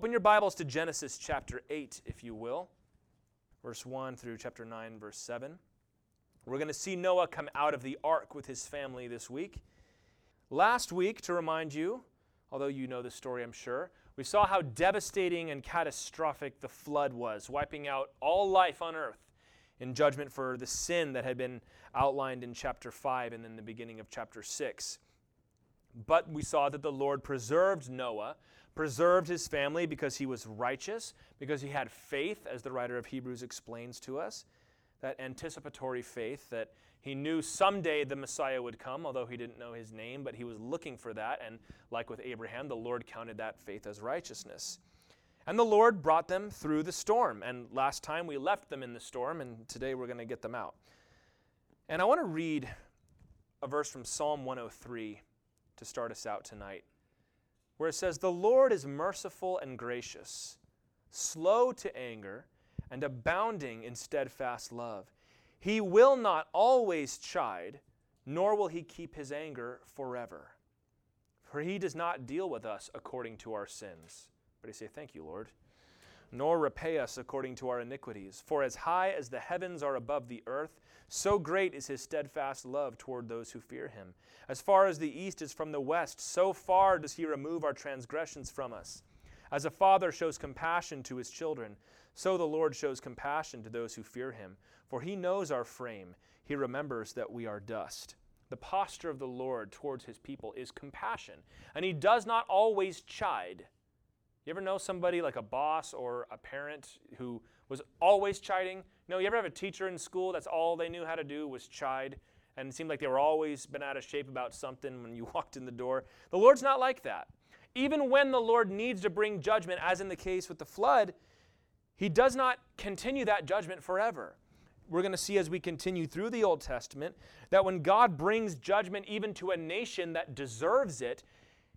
Open your Bibles to Genesis chapter 8, if you will, verse 1 through chapter 9, verse 7. We're going to see Noah come out of the ark with his family this week. Last week, to remind you, although you know the story, I'm sure, we saw how devastating and catastrophic the flood was, wiping out all life on earth in judgment for the sin that had been outlined in chapter 5 and then the beginning of chapter 6. But we saw that the Lord preserved Noah, preserved his family because he was righteous, because he had faith, as the writer of Hebrews explains to us, that anticipatory faith that he knew someday the Messiah would come, although he didn't know his name, but he was looking for that. And like with Abraham, the Lord counted that faith as righteousness. And the Lord brought them through the storm. And last time we left them in the storm, and today we're going to get them out. And I want to read a verse from Psalm 103 to start us out tonight, where it says, The Lord is merciful and gracious, slow to anger, and abounding in steadfast love. He will not always chide, nor will he keep his anger forever. For he does not deal with us according to our sins. But he say, Thank you, Lord. Nor repay us according to our iniquities. For as high as the heavens are above the earth, so great is his steadfast love toward those who fear him. As far as the east is from the west, so far does he remove our transgressions from us. As a father shows compassion to his children, so the Lord shows compassion to those who fear him. For he knows our frame, he remembers that we are dust. The posture of the Lord towards his people is compassion, and he does not always chide. You ever know somebody like a boss or a parent who was always chiding? No, you ever have a teacher in school that's all they knew how to do was chide? And it seemed like they were always been out of shape about something when you walked in the door. The Lord's not like that. Even when the Lord needs to bring judgment, as in the case with the flood, He does not continue that judgment forever. We're going to see as we continue through the Old Testament that when God brings judgment even to a nation that deserves it,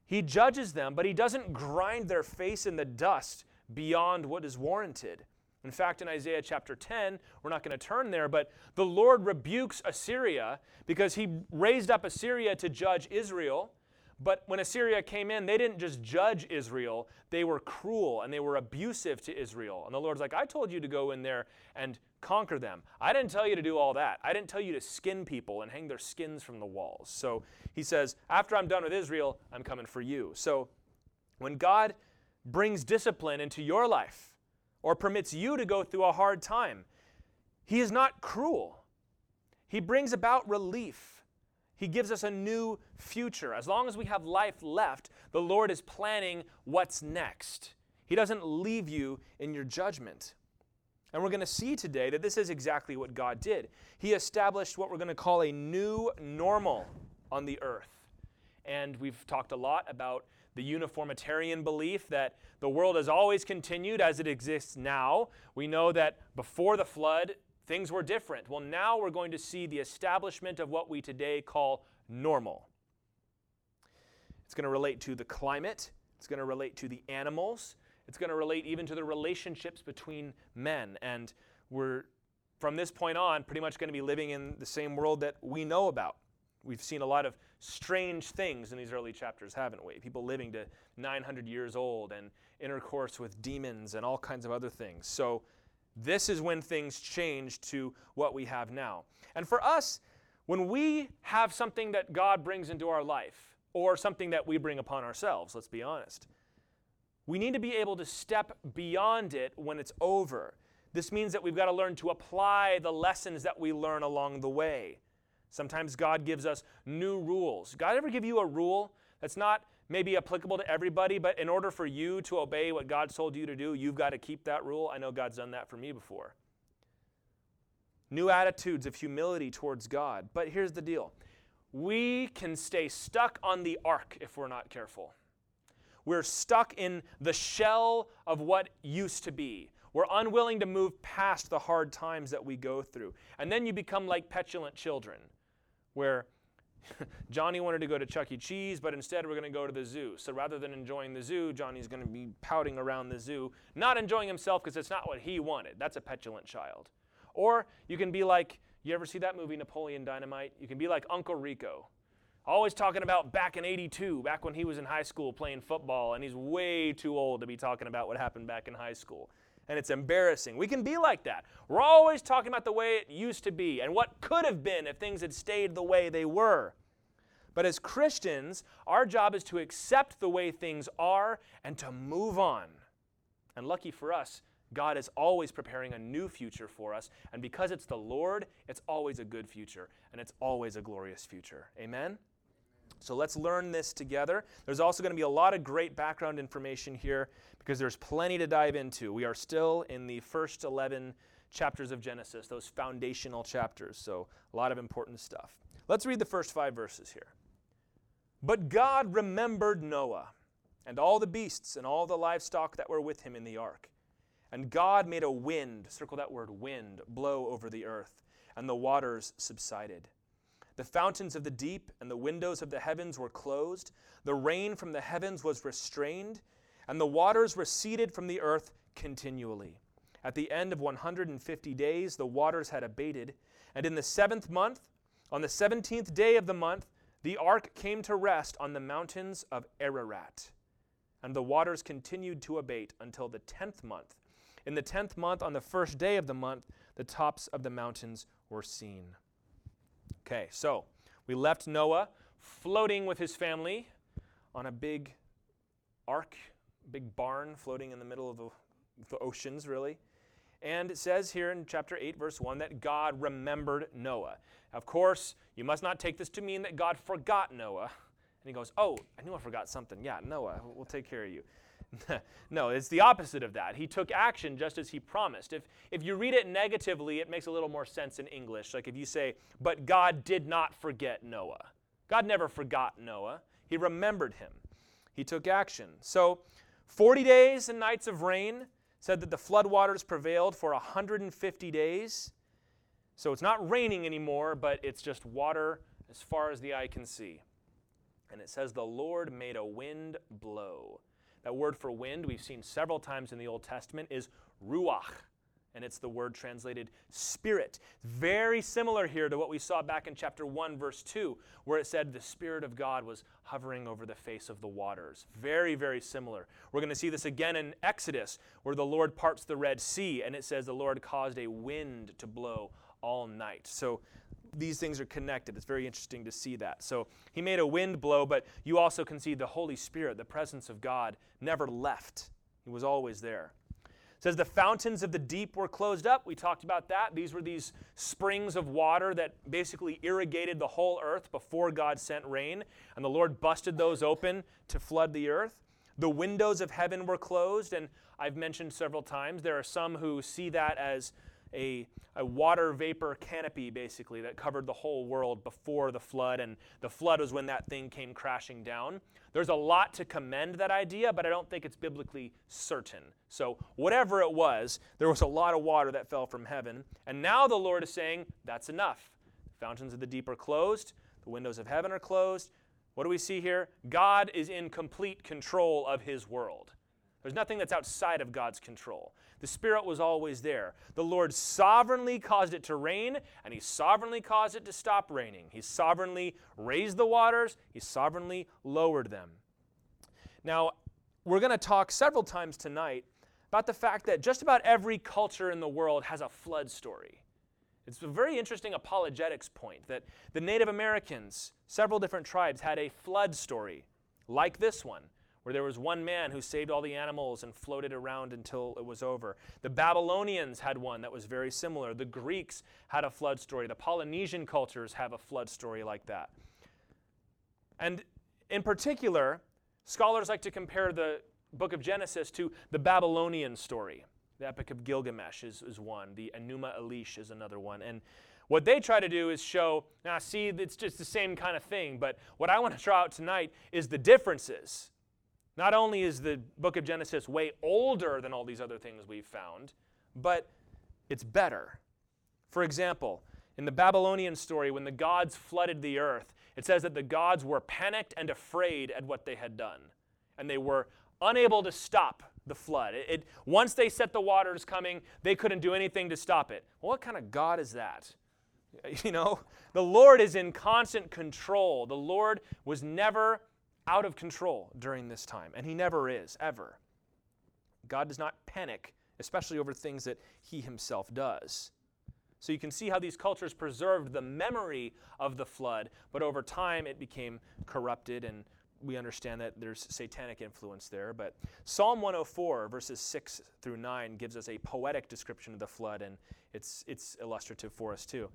He judges them, but He doesn't grind their face in the dust beyond what is warranted. In fact, in Isaiah chapter 10, we're not going to turn there, but the Lord rebukes Assyria because he raised up Assyria to judge Israel. But when Assyria came in, they didn't just judge Israel, they were cruel and they were abusive to Israel. And the Lord's like, I told you to go in there and conquer them. I didn't tell you to do all that. I didn't tell you to skin people and hang their skins from the walls. So he says, After I'm done with Israel, I'm coming for you. So when God brings discipline into your life, or permits you to go through a hard time. He is not cruel. He brings about relief. He gives us a new future. As long as we have life left, the Lord is planning what's next. He doesn't leave you in your judgment. And we're going to see today that this is exactly what God did. He established what we're going to call a new normal on the earth. And we've talked a lot about the uniformitarian belief that the world has always continued as it exists now. We know that before the flood, things were different. Well, now we're going to see the establishment of what we today call normal. It's going to relate to the climate, it's going to relate to the animals, it's going to relate even to the relationships between men. And we're, from this point on, pretty much going to be living in the same world that we know about. We've seen a lot of strange things in these early chapters, haven't we? People living to 900 years old and intercourse with demons and all kinds of other things. So, this is when things change to what we have now. And for us, when we have something that God brings into our life, or something that we bring upon ourselves, let's be honest, we need to be able to step beyond it when it's over. This means that we've got to learn to apply the lessons that we learn along the way. Sometimes God gives us new rules. God ever give you a rule that's not maybe applicable to everybody, but in order for you to obey what God told you to do, you've got to keep that rule? I know God's done that for me before. New attitudes of humility towards God. But here's the deal we can stay stuck on the ark if we're not careful. We're stuck in the shell of what used to be. We're unwilling to move past the hard times that we go through. And then you become like petulant children where Johnny wanted to go to Chuck E. Cheese, but instead we're going to go to the zoo. So rather than enjoying the zoo, Johnny's going to be pouting around the zoo, not enjoying himself because it's not what he wanted. That's a petulant child. Or you can be like, you ever see that movie Napoleon Dynamite? You can be like Uncle Rico. Always talking about back in 82, back when he was in high school playing football, and he's way too old to be talking about what happened back in high school. And it's embarrassing. We can be like that. We're always talking about the way it used to be and what could have been if things had stayed the way they were. But as Christians, our job is to accept the way things are and to move on. And lucky for us, God is always preparing a new future for us. And because it's the Lord, it's always a good future and it's always a glorious future. Amen? So let's learn this together. There's also going to be a lot of great background information here because there's plenty to dive into. We are still in the first 11 chapters of Genesis, those foundational chapters. So a lot of important stuff. Let's read the first five verses here. But God remembered Noah and all the beasts and all the livestock that were with him in the ark. And God made a wind, circle that word wind, blow over the earth, and the waters subsided. The fountains of the deep and the windows of the heavens were closed. The rain from the heavens was restrained, and the waters receded from the earth continually. At the end of 150 days, the waters had abated. And in the seventh month, on the seventeenth day of the month, the ark came to rest on the mountains of Ararat. And the waters continued to abate until the tenth month. In the tenth month, on the first day of the month, the tops of the mountains were seen. Okay, so we left Noah floating with his family on a big ark, big barn floating in the middle of the, the oceans, really. And it says here in chapter 8, verse 1, that God remembered Noah. Of course, you must not take this to mean that God forgot Noah. And he goes, Oh, I knew I forgot something. Yeah, Noah, we'll take care of you. no, it's the opposite of that. He took action just as he promised. If, if you read it negatively, it makes a little more sense in English. Like if you say, But God did not forget Noah. God never forgot Noah, He remembered him. He took action. So, 40 days and nights of rain said that the floodwaters prevailed for 150 days. So it's not raining anymore, but it's just water as far as the eye can see. And it says, The Lord made a wind blow. That word for wind, we've seen several times in the Old Testament, is ruach. And it's the word translated spirit. Very similar here to what we saw back in chapter 1, verse 2, where it said the Spirit of God was hovering over the face of the waters. Very, very similar. We're going to see this again in Exodus, where the Lord parts the Red Sea, and it says the Lord caused a wind to blow all night. So these things are connected. It's very interesting to see that. So he made a wind blow, but you also can see the Holy Spirit, the presence of God, never left. He was always there. It says the fountains of the deep were closed up. We talked about that. These were these springs of water that basically irrigated the whole earth before God sent rain, and the Lord busted those open to flood the earth. The windows of heaven were closed, and I've mentioned several times there are some who see that as a, a water vapor canopy, basically, that covered the whole world before the flood, and the flood was when that thing came crashing down. There's a lot to commend that idea, but I don't think it's biblically certain. So, whatever it was, there was a lot of water that fell from heaven, and now the Lord is saying, That's enough. The fountains of the deep are closed, the windows of heaven are closed. What do we see here? God is in complete control of his world. There's nothing that's outside of God's control. The Spirit was always there. The Lord sovereignly caused it to rain, and He sovereignly caused it to stop raining. He sovereignly raised the waters, He sovereignly lowered them. Now, we're going to talk several times tonight about the fact that just about every culture in the world has a flood story. It's a very interesting apologetics point that the Native Americans, several different tribes, had a flood story like this one where there was one man who saved all the animals and floated around until it was over. The Babylonians had one that was very similar. The Greeks had a flood story. The Polynesian cultures have a flood story like that. And in particular, scholars like to compare the book of Genesis to the Babylonian story. The Epic of Gilgamesh is, is one, the Enuma Elish is another one. And what they try to do is show, now see, it's just the same kind of thing, but what I want to draw out tonight is the differences not only is the book of Genesis way older than all these other things we've found, but it's better. For example, in the Babylonian story, when the gods flooded the earth, it says that the gods were panicked and afraid at what they had done, and they were unable to stop the flood. It, it, once they set the waters coming, they couldn't do anything to stop it. Well, what kind of God is that? You know, the Lord is in constant control. The Lord was never out of control during this time, and He never is, ever. God does not panic, especially over things that He Himself does. So you can see how these cultures preserved the memory of the flood, but over time it became corrupted, and we understand that there's satanic influence there. But Psalm 104, verses 6 through 9, gives us a poetic description of the flood, and it's, it's illustrative for us too.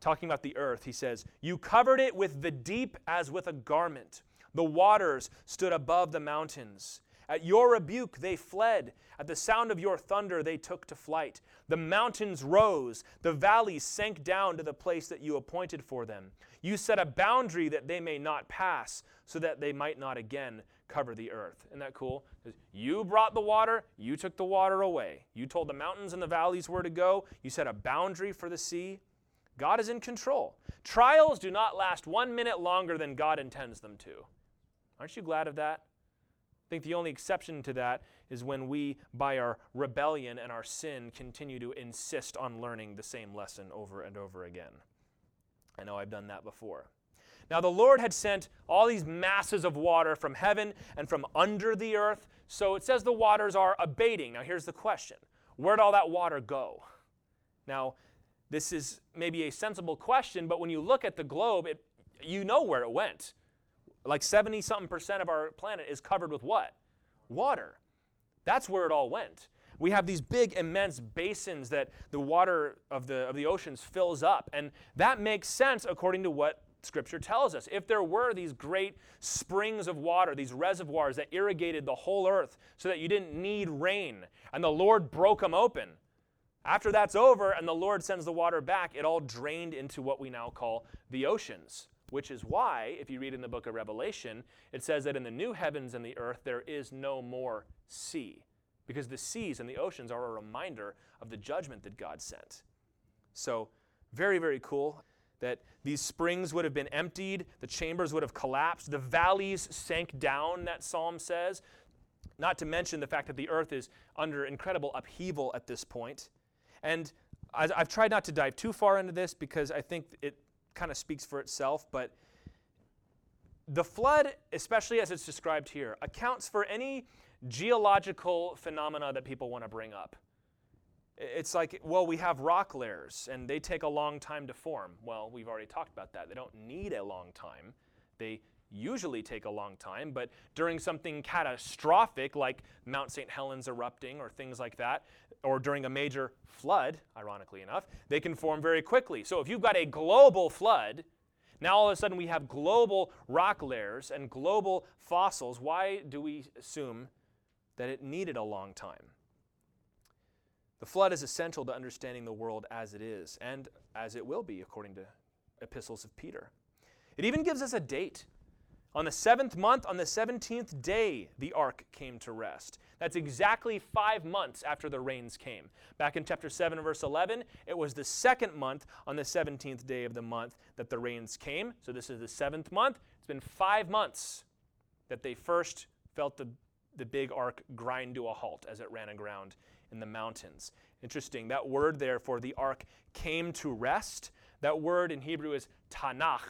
Talking about the earth, he says, You covered it with the deep as with a garment. The waters stood above the mountains. At your rebuke they fled. At the sound of your thunder they took to flight. The mountains rose. The valleys sank down to the place that you appointed for them. You set a boundary that they may not pass, so that they might not again cover the earth. Isn't that cool? You brought the water, you took the water away. You told the mountains and the valleys where to go. You set a boundary for the sea. God is in control. Trials do not last one minute longer than God intends them to. Aren't you glad of that? I think the only exception to that is when we, by our rebellion and our sin, continue to insist on learning the same lesson over and over again. I know I've done that before. Now, the Lord had sent all these masses of water from heaven and from under the earth, so it says the waters are abating. Now, here's the question Where'd all that water go? Now, this is maybe a sensible question, but when you look at the globe, it, you know where it went. Like 70 something percent of our planet is covered with what? Water. That's where it all went. We have these big, immense basins that the water of the, of the oceans fills up. And that makes sense according to what Scripture tells us. If there were these great springs of water, these reservoirs that irrigated the whole earth so that you didn't need rain, and the Lord broke them open, after that's over and the Lord sends the water back, it all drained into what we now call the oceans which is why, if you read in the book of Revelation, it says that in the new heavens and the earth there is no more sea, because the seas and the oceans are a reminder of the judgment that God sent. So, very, very cool that these springs would have been emptied, the chambers would have collapsed, the valleys sank down, that psalm says. Not to mention the fact that the earth is under incredible upheaval at this point. And I've tried not to dive too far into this because I think it kind of speaks for itself, but the flood, especially as it's described here, accounts for any geological phenomena that people want to bring up. It's like, well, we have rock layers and they take a long time to form. Well, we've already talked about that. They don't need a long time. They usually take a long time, but during something catastrophic like Mount St. Helens erupting or things like that, or during a major flood, ironically enough, they can form very quickly. So if you've got a global flood, now all of a sudden we have global rock layers and global fossils. Why do we assume that it needed a long time? The flood is essential to understanding the world as it is and as it will be, according to epistles of Peter. It even gives us a date. On the seventh month, on the 17th day, the ark came to rest. That's exactly five months after the rains came. Back in chapter 7, verse 11, it was the second month on the 17th day of the month that the rains came. So this is the seventh month. It's been five months that they first felt the, the big ark grind to a halt as it ran aground in the mountains. Interesting. That word there for the ark came to rest, that word in Hebrew is tanach,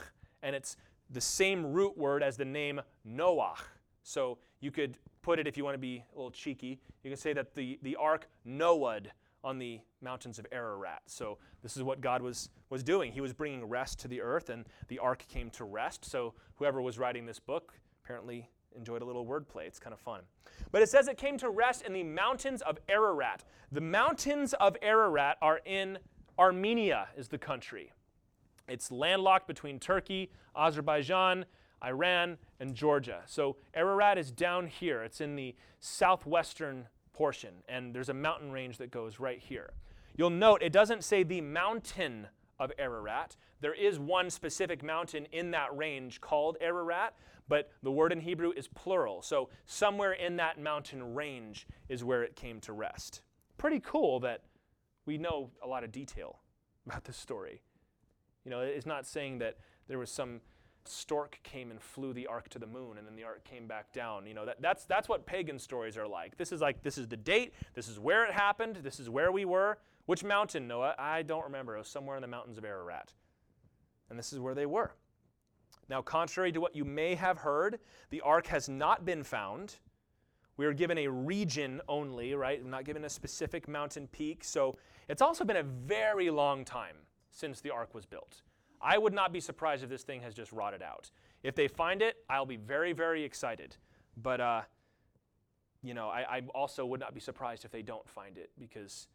and it's the same root word as the name Noah. So you could put it, if you want to be a little cheeky, you can say that the, the ark Noahed on the mountains of Ararat. So this is what God was, was doing. He was bringing rest to the earth, and the ark came to rest. So whoever was writing this book apparently enjoyed a little wordplay. It's kind of fun. But it says it came to rest in the mountains of Ararat. The mountains of Ararat are in Armenia, is the country. It's landlocked between Turkey, Azerbaijan, Iran, and Georgia. So Ararat is down here. It's in the southwestern portion, and there's a mountain range that goes right here. You'll note it doesn't say the mountain of Ararat. There is one specific mountain in that range called Ararat, but the word in Hebrew is plural. So somewhere in that mountain range is where it came to rest. Pretty cool that we know a lot of detail about this story. You know, it's not saying that there was some stork came and flew the ark to the moon and then the ark came back down. You know that, that's that's what pagan stories are like. This is like this is the date. This is where it happened. This is where we were. Which mountain noah? I don't remember. It was somewhere in the mountains of ararat. And this is where they were. Now contrary to what you may have heard the ark has not been found. We are given a region only right? We're not given a specific mountain peak. So it's also been a very long time since the ark was built I would not be surprised if this thing has just rotted out. If they find it, I'll be very, very excited. But, uh, you know, I, I also would not be surprised if they don't find it because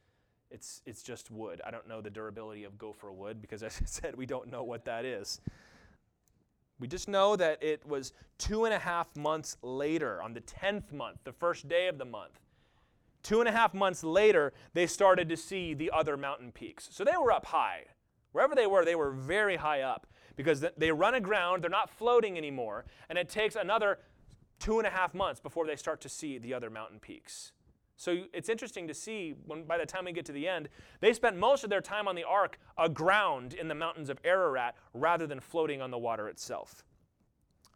it's, it's just wood. I don't know the durability of gopher wood because, as I said, we don't know what that is. We just know that it was two and a half months later, on the 10th month, the first day of the month. Two and a half months later, they started to see the other mountain peaks. So they were up high. Wherever they were, they were very high up because they run aground, they're not floating anymore, and it takes another two and a half months before they start to see the other mountain peaks. So it's interesting to see when by the time we get to the end, they spent most of their time on the ark aground in the mountains of Ararat rather than floating on the water itself.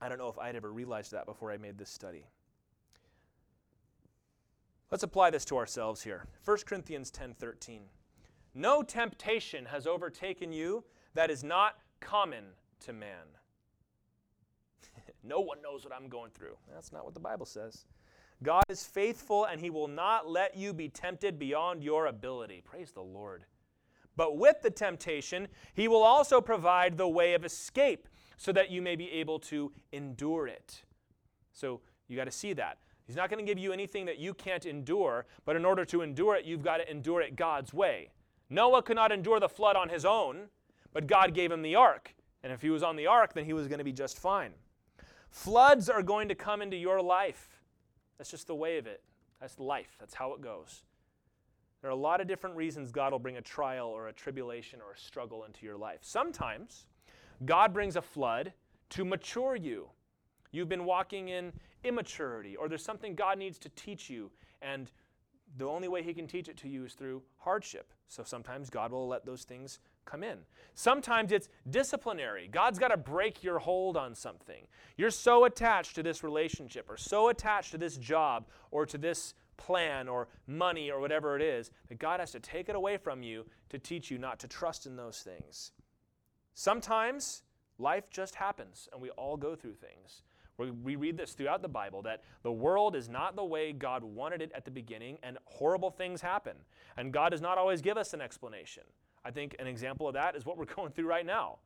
I don't know if I'd ever realized that before I made this study. Let's apply this to ourselves here. 1 Corinthians 10:13. No temptation has overtaken you that is not common to man. no one knows what I'm going through. That's not what the Bible says. God is faithful and he will not let you be tempted beyond your ability. Praise the Lord. But with the temptation, he will also provide the way of escape so that you may be able to endure it. So you got to see that. He's not going to give you anything that you can't endure, but in order to endure it, you've got to endure it God's way. Noah could not endure the flood on his own, but God gave him the ark. And if he was on the ark, then he was going to be just fine. Floods are going to come into your life. That's just the way of it. That's life. That's how it goes. There are a lot of different reasons God will bring a trial or a tribulation or a struggle into your life. Sometimes God brings a flood to mature you. You've been walking in immaturity, or there's something God needs to teach you, and the only way he can teach it to you is through hardship. So sometimes God will let those things come in. Sometimes it's disciplinary. God's got to break your hold on something. You're so attached to this relationship or so attached to this job or to this plan or money or whatever it is that God has to take it away from you to teach you not to trust in those things. Sometimes life just happens and we all go through things. We read this throughout the Bible that the world is not the way God wanted it at the beginning, and horrible things happen. And God does not always give us an explanation. I think an example of that is what we're going through right now.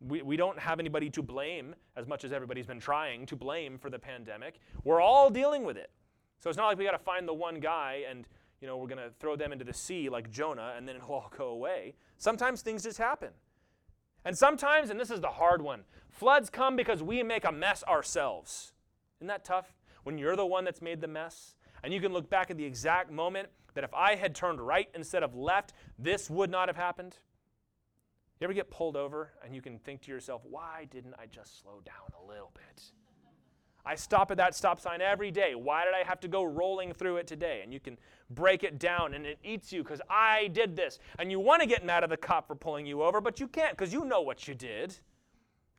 We, we don't have anybody to blame, as much as everybody's been trying to blame for the pandemic. We're all dealing with it. So it's not like we got to find the one guy and you know we're going to throw them into the sea like Jonah and then it'll all go away. Sometimes things just happen. And sometimes, and this is the hard one, floods come because we make a mess ourselves. Isn't that tough? When you're the one that's made the mess, and you can look back at the exact moment that if I had turned right instead of left, this would not have happened. You ever get pulled over and you can think to yourself, why didn't I just slow down a little bit? I stop at that stop sign every day. Why did I have to go rolling through it today? And you can break it down and it eats you because I did this. And you want to get mad at the cop for pulling you over, but you can't because you know what you did.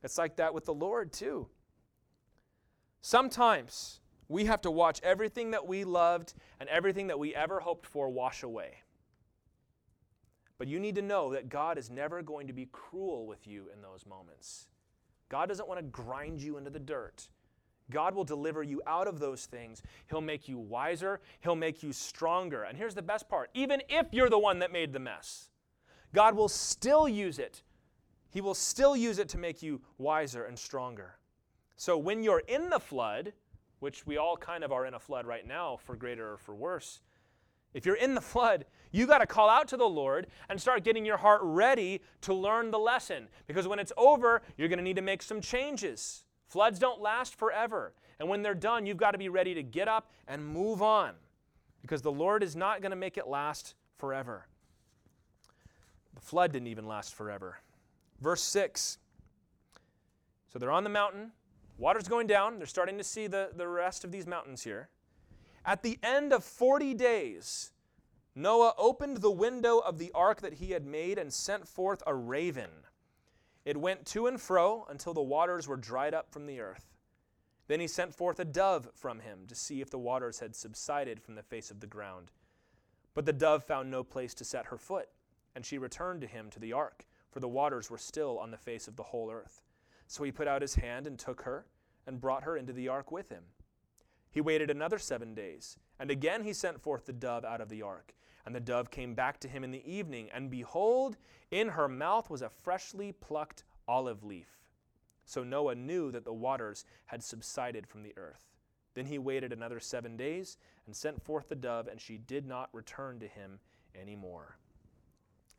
It's like that with the Lord, too. Sometimes we have to watch everything that we loved and everything that we ever hoped for wash away. But you need to know that God is never going to be cruel with you in those moments. God doesn't want to grind you into the dirt. God will deliver you out of those things. He'll make you wiser, He'll make you stronger. And here's the best part even if you're the one that made the mess, God will still use it. He will still use it to make you wiser and stronger. So when you're in the flood, which we all kind of are in a flood right now, for greater or for worse, if you're in the flood, you got to call out to the Lord and start getting your heart ready to learn the lesson. Because when it's over, you're going to need to make some changes. Floods don't last forever. And when they're done, you've got to be ready to get up and move on because the Lord is not going to make it last forever. The flood didn't even last forever. Verse 6. So they're on the mountain, water's going down, they're starting to see the, the rest of these mountains here. At the end of 40 days, Noah opened the window of the ark that he had made and sent forth a raven It went to and fro until the waters were dried up from the earth. Then he sent forth a dove from him to see if the waters had subsided from the face of the ground. But the dove found no place to set her foot, and she returned to him to the ark, for the waters were still on the face of the whole earth. So he put out his hand and took her, and brought her into the ark with him. He waited another seven days, and again he sent forth the dove out of the ark. And the dove came back to him in the evening, and behold, in her mouth was a freshly plucked olive leaf. So Noah knew that the waters had subsided from the earth. Then he waited another seven days and sent forth the dove, and she did not return to him any more.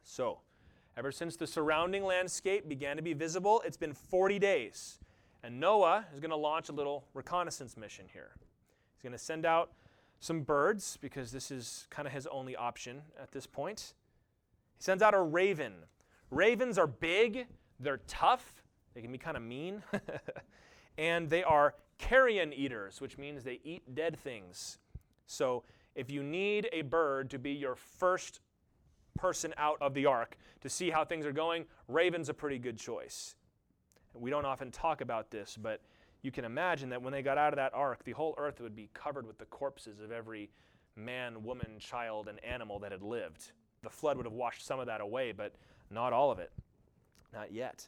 So, ever since the surrounding landscape began to be visible, it's been 40 days. And Noah is going to launch a little reconnaissance mission here. He's going to send out some birds because this is kind of his only option at this point. He sends out a raven. Ravens are big, they're tough, they can be kind of mean, and they are carrion eaters, which means they eat dead things. So if you need a bird to be your first person out of the ark to see how things are going, raven's a pretty good choice. We don't often talk about this, but you can imagine that when they got out of that ark, the whole earth would be covered with the corpses of every man, woman, child, and animal that had lived. The flood would have washed some of that away, but not all of it. Not yet.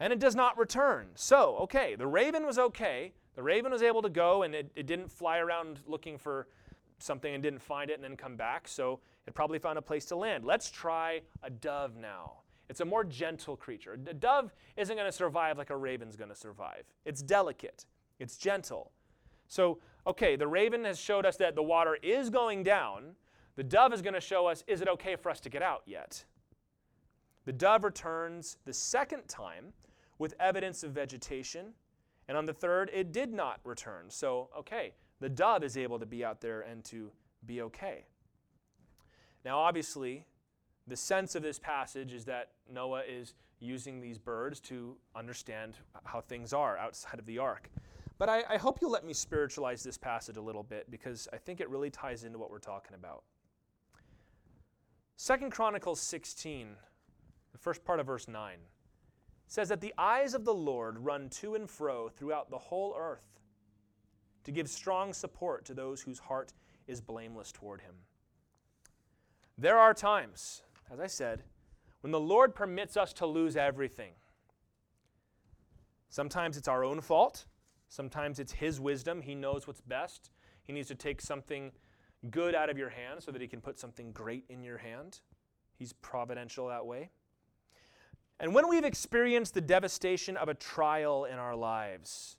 And it does not return. So, okay, the raven was okay. The raven was able to go and it, it didn't fly around looking for something and didn't find it and then come back. So it probably found a place to land. Let's try a dove now. It's a more gentle creature. A dove isn't going to survive like a raven's going to survive. It's delicate, it's gentle. So, okay, the raven has showed us that the water is going down. The dove is going to show us is it okay for us to get out yet? The dove returns the second time with evidence of vegetation, and on the third, it did not return. So, okay, the dove is able to be out there and to be okay. Now, obviously, the sense of this passage is that Noah is using these birds to understand how things are outside of the ark. But I, I, hope you'll let me spiritualize this passage a little bit because I think it really ties into what we're talking about. Second Chronicles 16, the first part of verse 9, says that the eyes of the Lord run to and fro throughout the whole earth to give strong support to those whose heart is blameless toward him. There are times as I said, when the Lord permits us to lose everything. Sometimes it's our own fault. Sometimes it's His wisdom. He knows what's best. He needs to take something good out of your hand so that He can put something great in your hand. He's providential that way. And when we've experienced the devastation of a trial in our lives,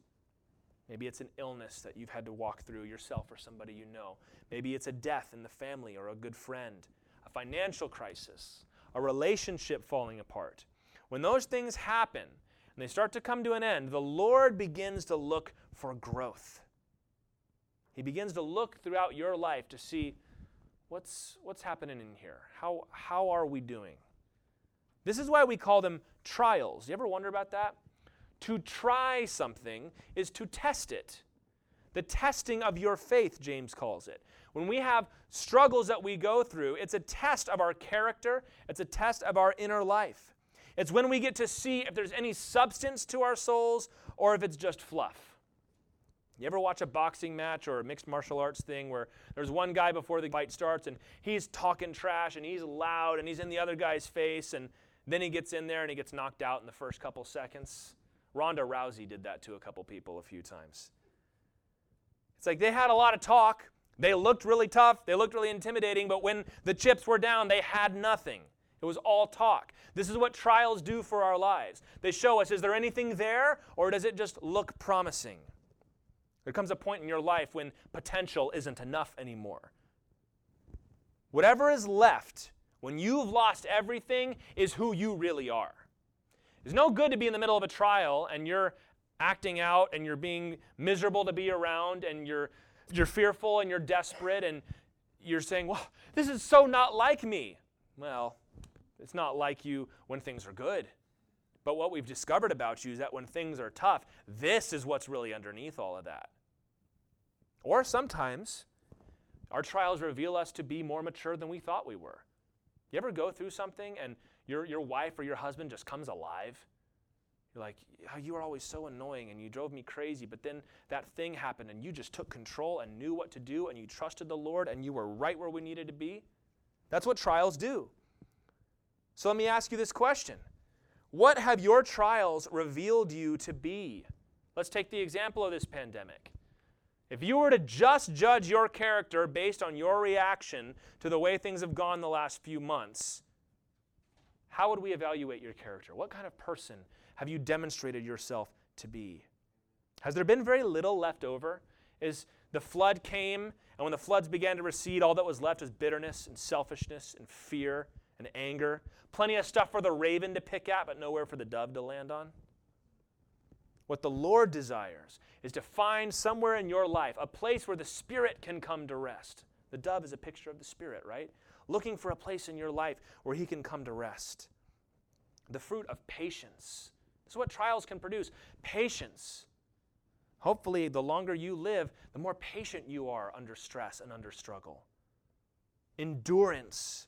maybe it's an illness that you've had to walk through yourself or somebody you know, maybe it's a death in the family or a good friend a financial crisis, a relationship falling apart, when those things happen and they start to come to an end, the Lord begins to look for growth. He begins to look throughout your life to see what's, what's happening in here. How, how are we doing? This is why we call them trials. You ever wonder about that? To try something is to test it. The testing of your faith, James calls it. When we have struggles that we go through, it's a test of our character, it's a test of our inner life. It's when we get to see if there's any substance to our souls or if it's just fluff. You ever watch a boxing match or a mixed martial arts thing where there's one guy before the fight starts and he's talking trash and he's loud and he's in the other guy's face and then he gets in there and he gets knocked out in the first couple seconds? Ronda Rousey did that to a couple people a few times. It's like they had a lot of talk, they looked really tough, they looked really intimidating, but when the chips were down, they had nothing. It was all talk. This is what trials do for our lives. They show us is there anything there, or does it just look promising? There comes a point in your life when potential isn't enough anymore. Whatever is left when you've lost everything is who you really are. It's no good to be in the middle of a trial and you're acting out and you're being miserable to be around and you're you're fearful and you're desperate and you're saying, Well, this is so not like me. Well, it's not like you when things are good. But what we've discovered about you is that when things are tough, this is what's really underneath all of that. Or sometimes our trials reveal us to be more mature than we thought we were. You ever go through something and your, your wife or your husband just comes alive. You're like, oh, you were always so annoying and you drove me crazy, but then that thing happened and you just took control and knew what to do and you trusted the Lord and you were right where we needed to be. That's what trials do. So let me ask you this question What have your trials revealed you to be? Let's take the example of this pandemic. If you were to just judge your character based on your reaction to the way things have gone the last few months, how would we evaluate your character? What kind of person have you demonstrated yourself to be? Has there been very little left over? Is the flood came, and when the floods began to recede, all that was left was bitterness and selfishness and fear and anger. Plenty of stuff for the raven to pick at, but nowhere for the dove to land on. What the Lord desires is to find somewhere in your life a place where the Spirit can come to rest. The dove is a picture of the Spirit, right? Looking for a place in your life where He can come to rest. The fruit of patience this is what trials can produce patience. Hopefully, the longer you live, the more patient you are under stress and under struggle. Endurance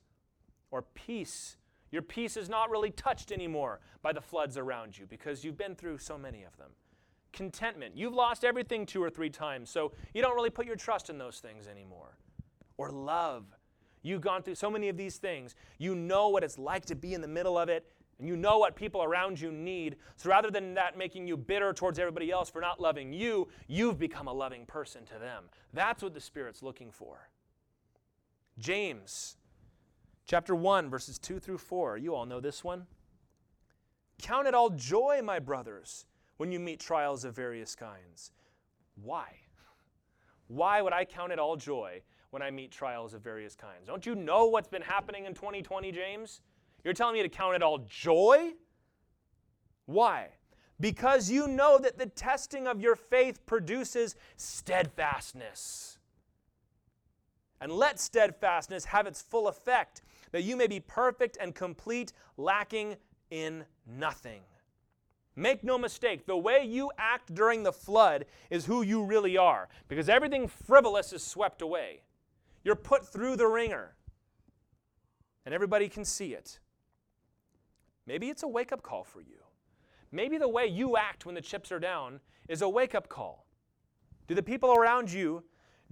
or peace. Your peace is not really touched anymore by the floods around you because you've been through so many of them. Contentment. You've lost everything two or three times, so you don't really put your trust in those things anymore. Or love. You've gone through so many of these things. You know what it's like to be in the middle of it and you know what people around you need. So rather than that making you bitter towards everybody else for not loving you, you've become a loving person to them. That's what the Spirit's looking for. James chapter 1, verses 2 through 4. You all know this one. Count it all joy, my brothers, when you meet trials of various kinds. Why? Why would I count it all joy when I meet trials of various kinds? Don't you know what's been happening in 2020, James? You're telling me to count it all joy? Why? Because you know that the testing of your faith produces steadfastness. And let steadfastness have its full effect, that you may be perfect and complete, lacking in nothing. Make no mistake, the way you act during the flood is who you really are, because everything frivolous is swept away. You're put through the wringer, and everybody can see it. Maybe it's a wake up call for you. Maybe the way you act when the chips are down is a wake up call. Do the people around you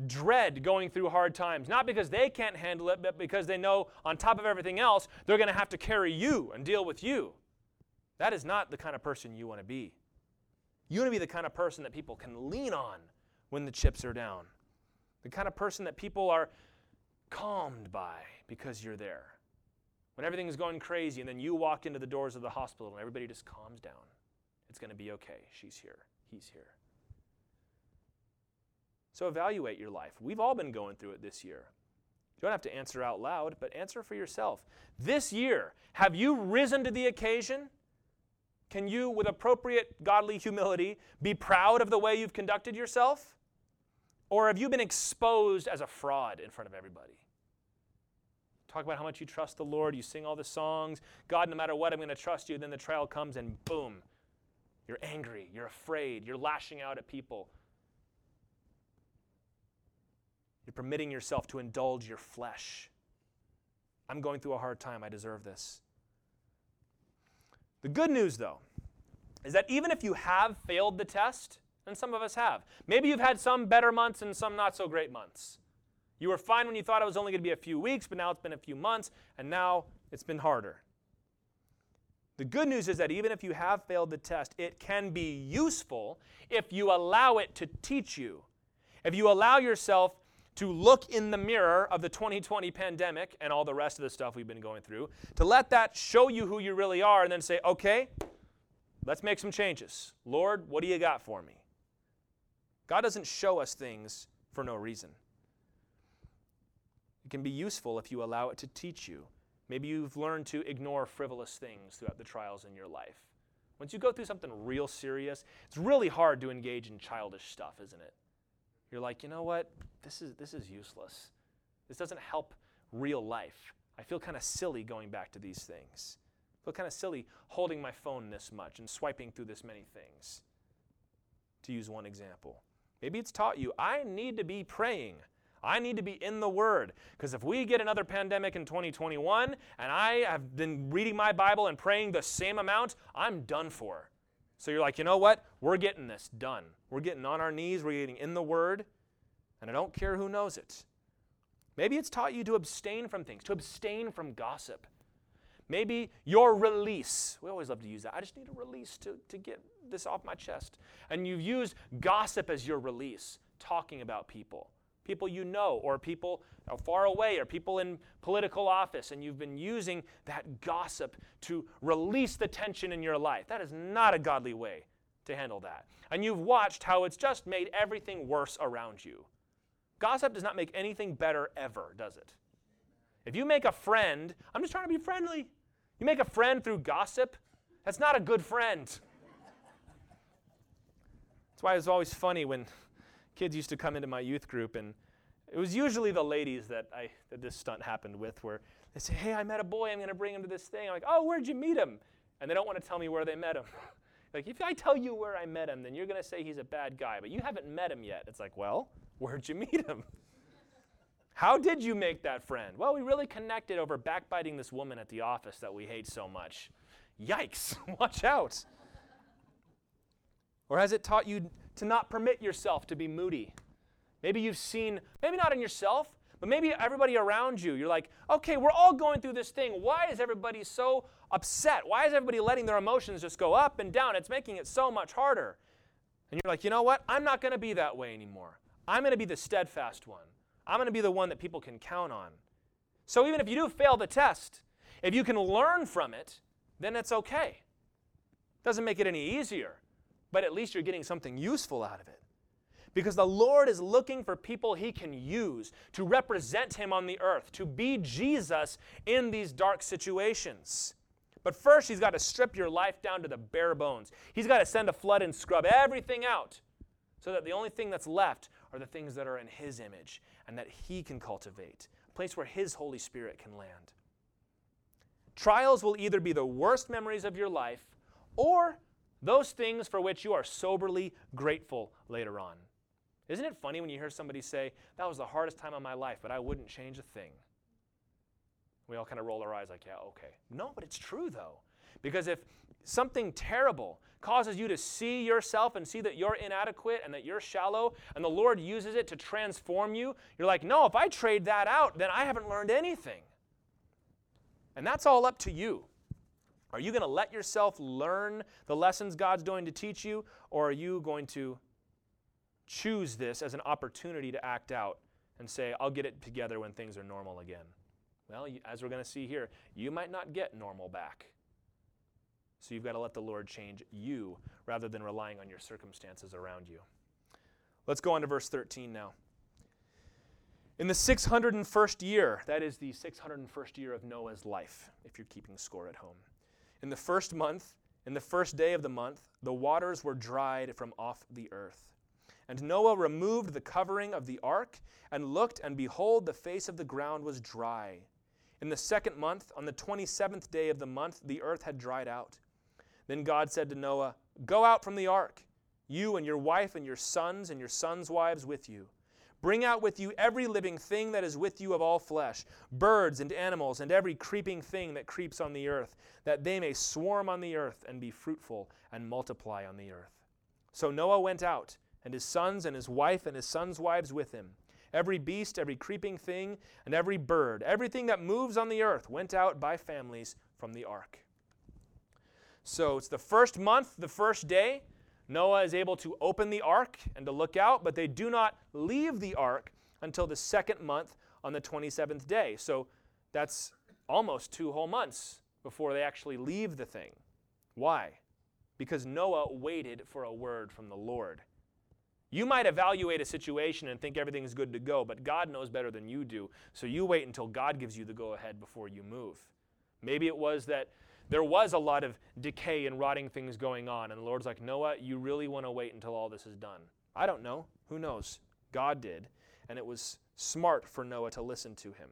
dread going through hard times? Not because they can't handle it, but because they know on top of everything else, they're going to have to carry you and deal with you. That is not the kind of person you want to be. You want to be the kind of person that people can lean on when the chips are down, the kind of person that people are calmed by because you're there when everything's going crazy, and then you walk into the doors of the hospital and everybody just calms down. It's going to be okay. She's here. He's here. So evaluate your life. We've all been going through it this year. You don't have to answer out loud, but answer for yourself. This year, have you risen to the occasion? Can you, with appropriate godly humility, be proud of the way you've conducted yourself? Or have you been exposed as a fraud in front of everybody? Talk about how much you trust the Lord, you sing all the songs. God, no matter what, I'm going to trust you. Then the trial comes and boom, you're angry, you're afraid, you're lashing out at people. You're permitting yourself to indulge your flesh. I'm going through a hard time. I deserve this. The good news, though, is that even if you have failed the test, and some of us have, maybe you've had some better months and some not so great months. You were fine when you thought it was only going to be a few weeks, but now it's been a few months, and now it's been harder. The good news is that even if you have failed the test, it can be useful if you allow it to teach you. If you allow yourself to look in the mirror of the 2020 pandemic and all the rest of the stuff we've been going through, to let that show you who you really are, and then say, okay, let's make some changes. Lord, what do you got for me? God doesn't show us things for no reason. It can be useful if you allow it to teach you. Maybe you've learned to ignore frivolous things throughout the trials in your life. Once you go through something real serious, it's really hard to engage in childish stuff, isn't it? You're like, you know what? This is, this is useless. This doesn't help real life. I feel kind of silly going back to these things. I feel kind of silly holding my phone this much and swiping through this many things, to use one example. Maybe it's taught you I need to be praying I need to be in the Word. Because if we get another pandemic in 2021 and I have been reading my Bible and praying the same amount, I'm done for. So you're like, you know what? We're getting this done. We're getting on our knees, we're getting in the Word, and I don't care who knows it. Maybe it's taught you to abstain from things, to abstain from gossip. Maybe your release, we always love to use that. I just need a release to, to get this off my chest. And you've used gossip as your release, talking about people people you know, or people far away, or people in political office, and you've been using that gossip to release the tension in your life. That is not a godly way to handle that. And you've watched how it's just made everything worse around you. Gossip does not make anything better ever, does it? If you make a friend, I'm just trying to be friendly. You make a friend through gossip, that's not a good friend. That's why it's always funny when kids used to come into my youth group, and it was usually the ladies that, I, that this stunt happened with, where they say, Hey, I met a boy, I'm going to bring him to this thing. I'm like, Oh, where'd you meet him? And they don't want to tell me where they met him. like, if I tell you where I met him, then you're going to say he's a bad guy, but you haven't met him yet. It's like, Well, where'd you meet him? How did you make that friend? Well, we really connected over backbiting this woman at the office that we hate so much. Yikes, watch out. Or has it taught you to not permit yourself to be moody. Maybe you've seen, maybe not in yourself, but maybe everybody around you. You're like, okay, we're all going through this thing. Why is everybody so upset? Why is everybody letting their emotions just go up and down? It's making it so much harder. And you're like, you know what? I'm not going to be that way anymore. I'm going to be the steadfast one. I'm going to be the one that people can count on. So even if you do fail the test, if you can learn from it, then it's okay. Doesn't make it any easier but at least you're getting something useful out of it. Because the Lord is looking for people he can use to represent him on the earth, to be Jesus in these dark situations. But first, he's got to strip your life down to the bare bones. He's got to send a flood and scrub everything out so that the only thing that's left are the things that are in his image and that he can cultivate, a place where his Holy Spirit can land. Trials will either be the worst memories of your life or those things for which you are soberly grateful later on. Isn't it funny when you hear somebody say, That was the hardest time of my life, but I wouldn't change a thing? We all kind of roll our eyes like, Yeah, okay. No, but it's true though. Because if something terrible causes you to see yourself and see that you're inadequate and that you're shallow, and the Lord uses it to transform you, you're like, No, if I trade that out, then I haven't learned anything. And that's all up to you. Are you going to let yourself learn the lessons God's going to teach you, or are you going to choose this as an opportunity to act out and say, I'll get it together when things are normal again? Well, as we're going to see here, you might not get normal back. So you've got to let the Lord change you rather than relying on your circumstances around you. Let's go on to verse 13 now. In the 601st year, that is the 601st year of Noah's life, if you're keeping score at home. In the first month, in the first day of the month, the waters were dried from off the earth. And Noah removed the covering of the ark and looked, and behold, the face of the ground was dry. In the second month, on the 27th day of the month, the earth had dried out. Then God said to Noah, Go out from the ark, you and your wife and your sons and your sons' wives with you Bring out with you every living thing that is with you of all flesh, birds and animals, and every creeping thing that creeps on the earth, that they may swarm on the earth and be fruitful and multiply on the earth. So Noah went out, and his sons and his wife and his sons' wives with him. Every beast, every creeping thing, and every bird, everything that moves on the earth went out by families from the ark. So it's the first month, the first day. Noah is able to open the ark and to look out, but they do not leave the ark until the second month on the 27th day. So that's almost two whole months before they actually leave the thing. Why? Because Noah waited for a word from the Lord. You might evaluate a situation and think everything's good to go, but God knows better than you do. So you wait until God gives you the go ahead before you move. Maybe it was that there was a lot of decay and rotting things going on. And the Lord's like, Noah, you really want to wait until all this is done. I don't know. Who knows? God did. And it was smart for Noah to listen to him.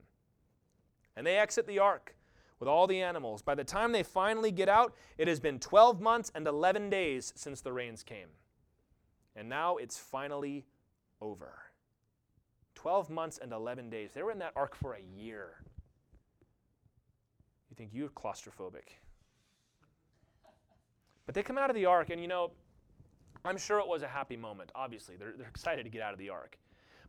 And they exit the ark with all the animals. By the time they finally get out, it has been 12 months and 11 days since the rains came. And now it's finally over. 12 months and 11 days. They were in that ark for a year. You think you're claustrophobic. But they come out of the ark, and you know, I'm sure it was a happy moment, obviously. They're, they're excited to get out of the ark.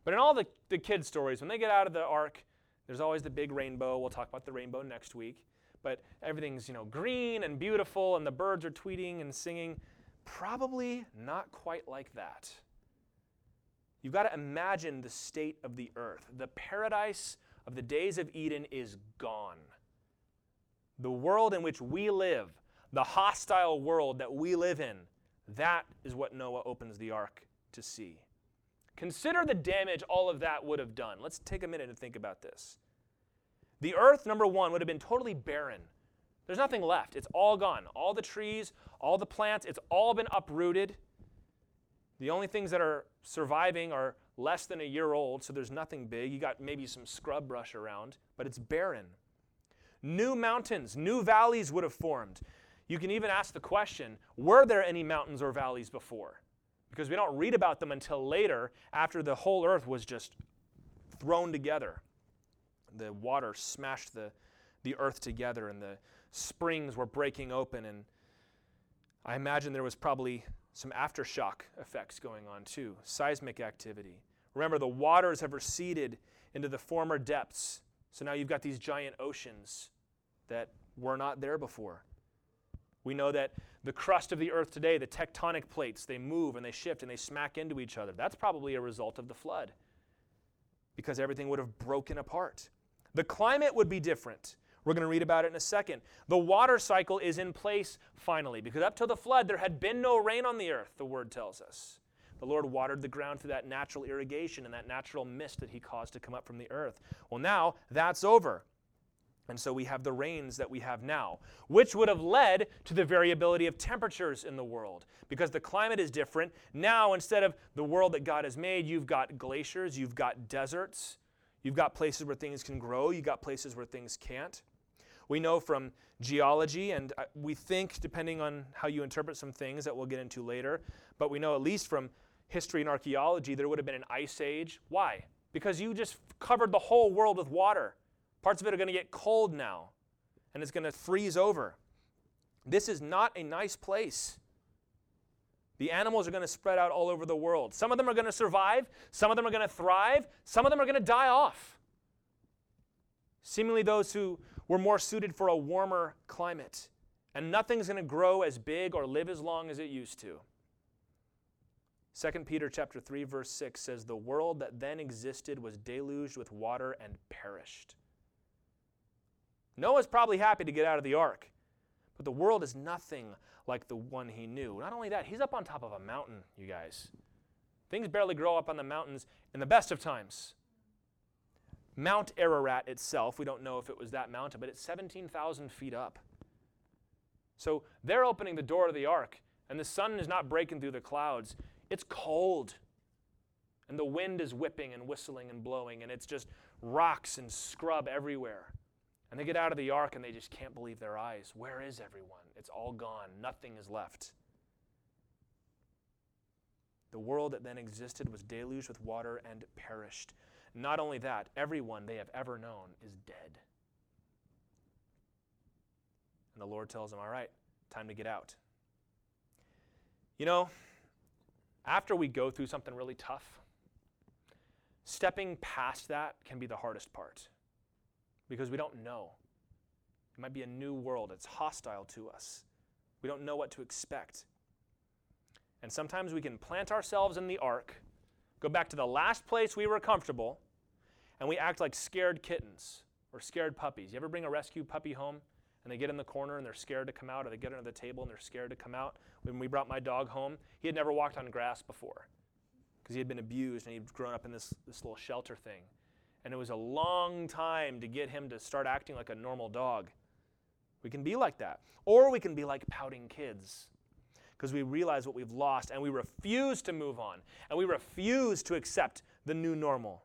But in all the, the kids' stories, when they get out of the ark, there's always the big rainbow. We'll talk about the rainbow next week. But everything's, you know, green and beautiful, and the birds are tweeting and singing. Probably not quite like that. You've got to imagine the state of the earth. The paradise of the days of Eden is gone. The world in which we live, the hostile world that we live in, that is what Noah opens the ark to see. Consider the damage all of that would have done. Let's take a minute and think about this. The earth, number one, would have been totally barren. There's nothing left. It's all gone. All the trees, all the plants, it's all been uprooted. The only things that are surviving are less than a year old, so there's nothing big. You got maybe some scrub brush around, but it's barren. New mountains, new valleys would have formed. You can even ask the question were there any mountains or valleys before? Because we don't read about them until later, after the whole earth was just thrown together. The water smashed the, the earth together, and the springs were breaking open. And I imagine there was probably some aftershock effects going on too, seismic activity. Remember, the waters have receded into the former depths. So now you've got these giant oceans that were not there before. We know that the crust of the earth today, the tectonic plates, they move and they shift and they smack into each other. That's probably a result of the flood because everything would have broken apart. The climate would be different. We're going to read about it in a second. The water cycle is in place finally, because up till the flood, there had been no rain on the earth, the word tells us. The Lord watered the ground through that natural irrigation and that natural mist that He caused to come up from the earth. Well, now that's over. And so we have the rains that we have now, which would have led to the variability of temperatures in the world. Because the climate is different. Now, instead of the world that God has made, you've got glaciers, you've got deserts, you've got places where things can grow, you've got places where things can't. We know from geology, and uh, we think, depending on how you interpret some things that we'll get into later, but we know at least from history and archaeology there would have been an ice age. Why? Because you just covered the whole world with water. Parts of it are going to get cold now, and it's going to freeze over. This is not a nice place. The animals are going to spread out all over the world. Some of them are going to survive, some of them are going to thrive, some of them are going to die off. Seemingly, those who we're more suited for a warmer climate. And nothing's going to grow as big or live as long as it used to. 2 Peter chapter 3 verse 6 says the world that then existed was deluged with water and perished. Noah's probably happy to get out of the ark, but the world is nothing like the one he knew. Not only that, he's up on top of a mountain, you guys. Things barely grow up on the mountains in the best of times. Mount Ararat itself, we don't know if it was that mountain, but it's 17,000 feet up. So they're opening the door of the ark, and the sun is not breaking through the clouds. It's cold. And the wind is whipping and whistling and blowing, and it's just rocks and scrub everywhere. And they get out of the ark and they just can't believe their eyes. Where is everyone? It's all gone. Nothing is left. The world that then existed was deluged with water and perished. Not only that, everyone they have ever known is dead. And the Lord tells them, All right, time to get out. You know, after we go through something really tough, stepping past that can be the hardest part because we don't know. It might be a new world, it's hostile to us. We don't know what to expect. And sometimes we can plant ourselves in the ark go back to the last place we were comfortable, and we act like scared kittens or scared puppies. You ever bring a rescue puppy home and they get in the corner and they're scared to come out, or they get under the table and they're scared to come out? When we brought my dog home, he had never walked on grass before because he had been abused and he'd grown up in this, this little shelter thing. And it was a long time to get him to start acting like a normal dog. We can be like that. Or we can be like pouting kids because we realize what we've lost and we refuse to move on and we refuse to accept the new normal.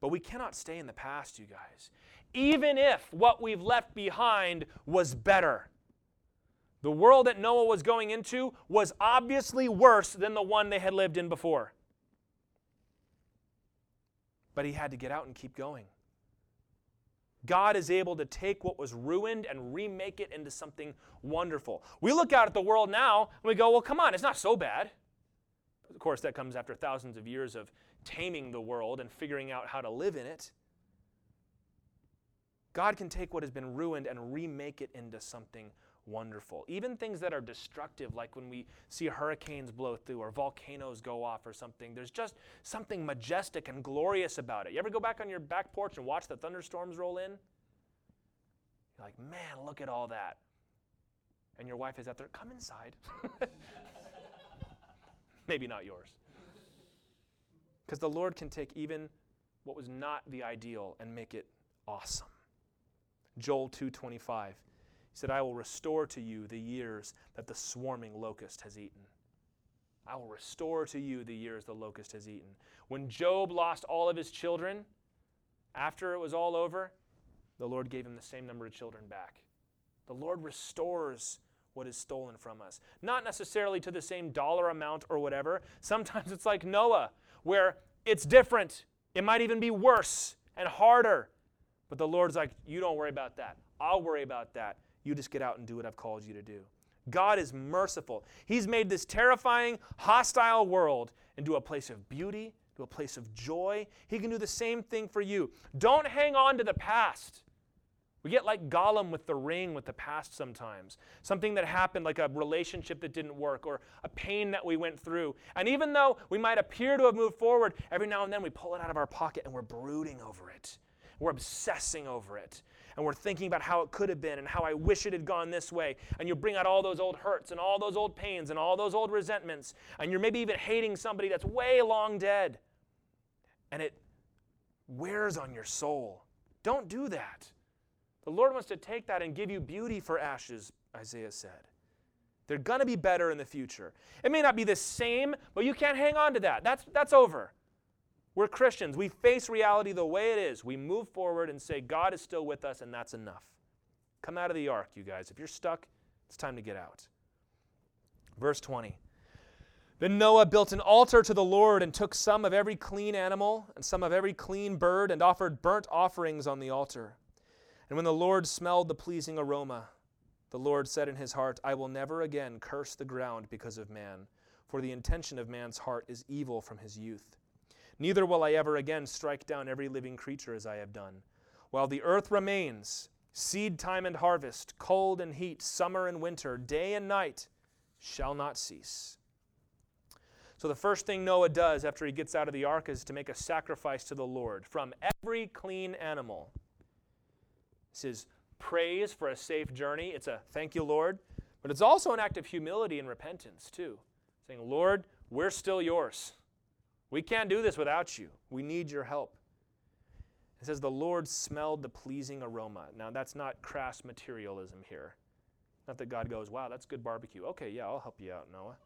But we cannot stay in the past, you guys. Even if what we've left behind was better. The world that Noah was going into was obviously worse than the one they had lived in before. But he had to get out and keep going. God is able to take what was ruined and remake it into something wonderful. We look out at the world now and we go, well, come on, it's not so bad. Of course, that comes after thousands of years of taming the world and figuring out how to live in it. God can take what has been ruined and remake it into something wonderful. Even things that are destructive, like when we see hurricanes blow through or volcanoes go off or something, there's just something majestic and glorious about it. You ever go back on your back porch and watch the thunderstorms roll in? You're like, man, look at all that. And your wife is out there, come inside. Maybe not yours. Because the Lord can take even what was not the ideal and make it awesome. Joel 2:25 he said, I will restore to you the years that the swarming locust has eaten. I will restore to you the years the locust has eaten. When Job lost all of his children, after it was all over, the Lord gave him the same number of children back. The Lord restores what is stolen from us. Not necessarily to the same dollar amount or whatever. Sometimes it's like Noah, where it's different. It might even be worse and harder. But the Lord's like, you don't worry about that. I'll worry about that. You just get out and do what I've called you to do. God is merciful. He's made this terrifying, hostile world into a place of beauty, to a place of joy. He can do the same thing for you. Don't hang on to the past. We get like Gollum with the ring with the past sometimes. Something that happened, like a relationship that didn't work or a pain that we went through. And even though we might appear to have moved forward, every now and then we pull it out of our pocket and we're brooding over it. We're obsessing over it and we're thinking about how it could have been and how I wish it had gone this way. And you bring out all those old hurts and all those old pains and all those old resentments. And you're maybe even hating somebody that's way long dead. And it wears on your soul. Don't do that. The Lord wants to take that and give you beauty for ashes, Isaiah said. They're going to be better in the future. It may not be the same, but you can't hang on to that. That's, that's over. We're Christians. We face reality the way it is. We move forward and say, God is still with us, and that's enough. Come out of the ark, you guys. If you're stuck, it's time to get out. Verse 20. Then Noah built an altar to the Lord and took some of every clean animal and some of every clean bird and offered burnt offerings on the altar. And when the Lord smelled the pleasing aroma, the Lord said in his heart, I will never again curse the ground because of man, for the intention of man's heart is evil from his youth. Neither will I ever again strike down every living creature as I have done. While the earth remains, seed time and harvest, cold and heat, summer and winter, day and night shall not cease. So, the first thing Noah does after he gets out of the ark is to make a sacrifice to the Lord from every clean animal. This is praise for a safe journey. It's a thank you, Lord. But it's also an act of humility and repentance, too. Saying, Lord, we're still yours. We can't do this without you. We need your help. It says, The Lord smelled the pleasing aroma. Now, that's not crass materialism here. Not that God goes, Wow, that's good barbecue. Okay, yeah, I'll help you out, Noah.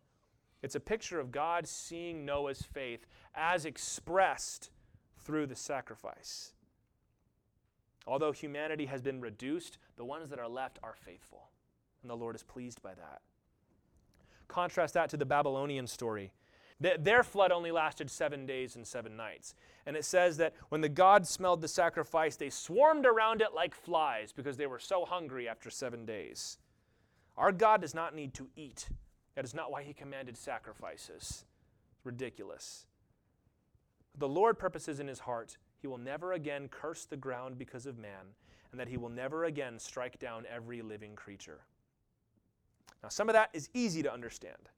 It's a picture of God seeing Noah's faith as expressed through the sacrifice. Although humanity has been reduced, the ones that are left are faithful, and the Lord is pleased by that. Contrast that to the Babylonian story their flood only lasted seven days and seven nights. And it says that when the gods smelled the sacrifice, they swarmed around it like flies because they were so hungry after seven days. Our God does not need to eat. That is not why he commanded sacrifices. Ridiculous. The Lord purposes in his heart he will never again curse the ground because of man, and that he will never again strike down every living creature. Now, some of that is easy to understand.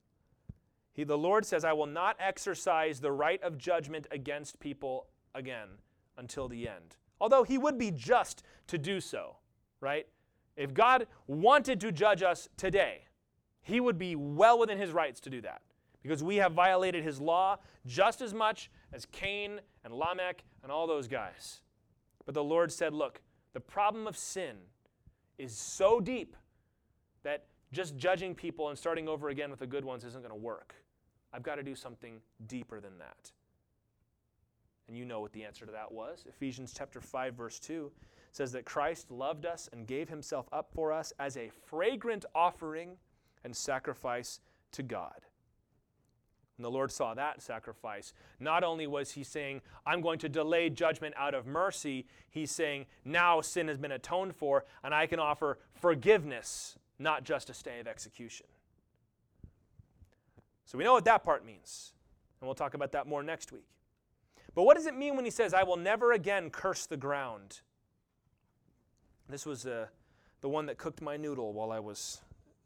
He, the Lord says, I will not exercise the right of judgment against people again until the end. Although he would be just to do so, right? If God wanted to judge us today, he would be well within his rights to do that because we have violated his law just as much as Cain and Lamech and all those guys. But the Lord said, Look, the problem of sin is so deep that just judging people and starting over again with the good ones isn't going to work. I've got to do something deeper than that. And you know what the answer to that was. Ephesians chapter 5 verse 2 says that Christ loved us and gave himself up for us as a fragrant offering and sacrifice to God. And the Lord saw that sacrifice, not only was he saying, I'm going to delay judgment out of mercy, he's saying, now sin has been atoned for, and I can offer forgiveness, not just a stay of execution. So we know what that part means, and we'll talk about that more next week. But what does it mean when he says, I will never again curse the ground? This was uh, the one that cooked my noodle while I was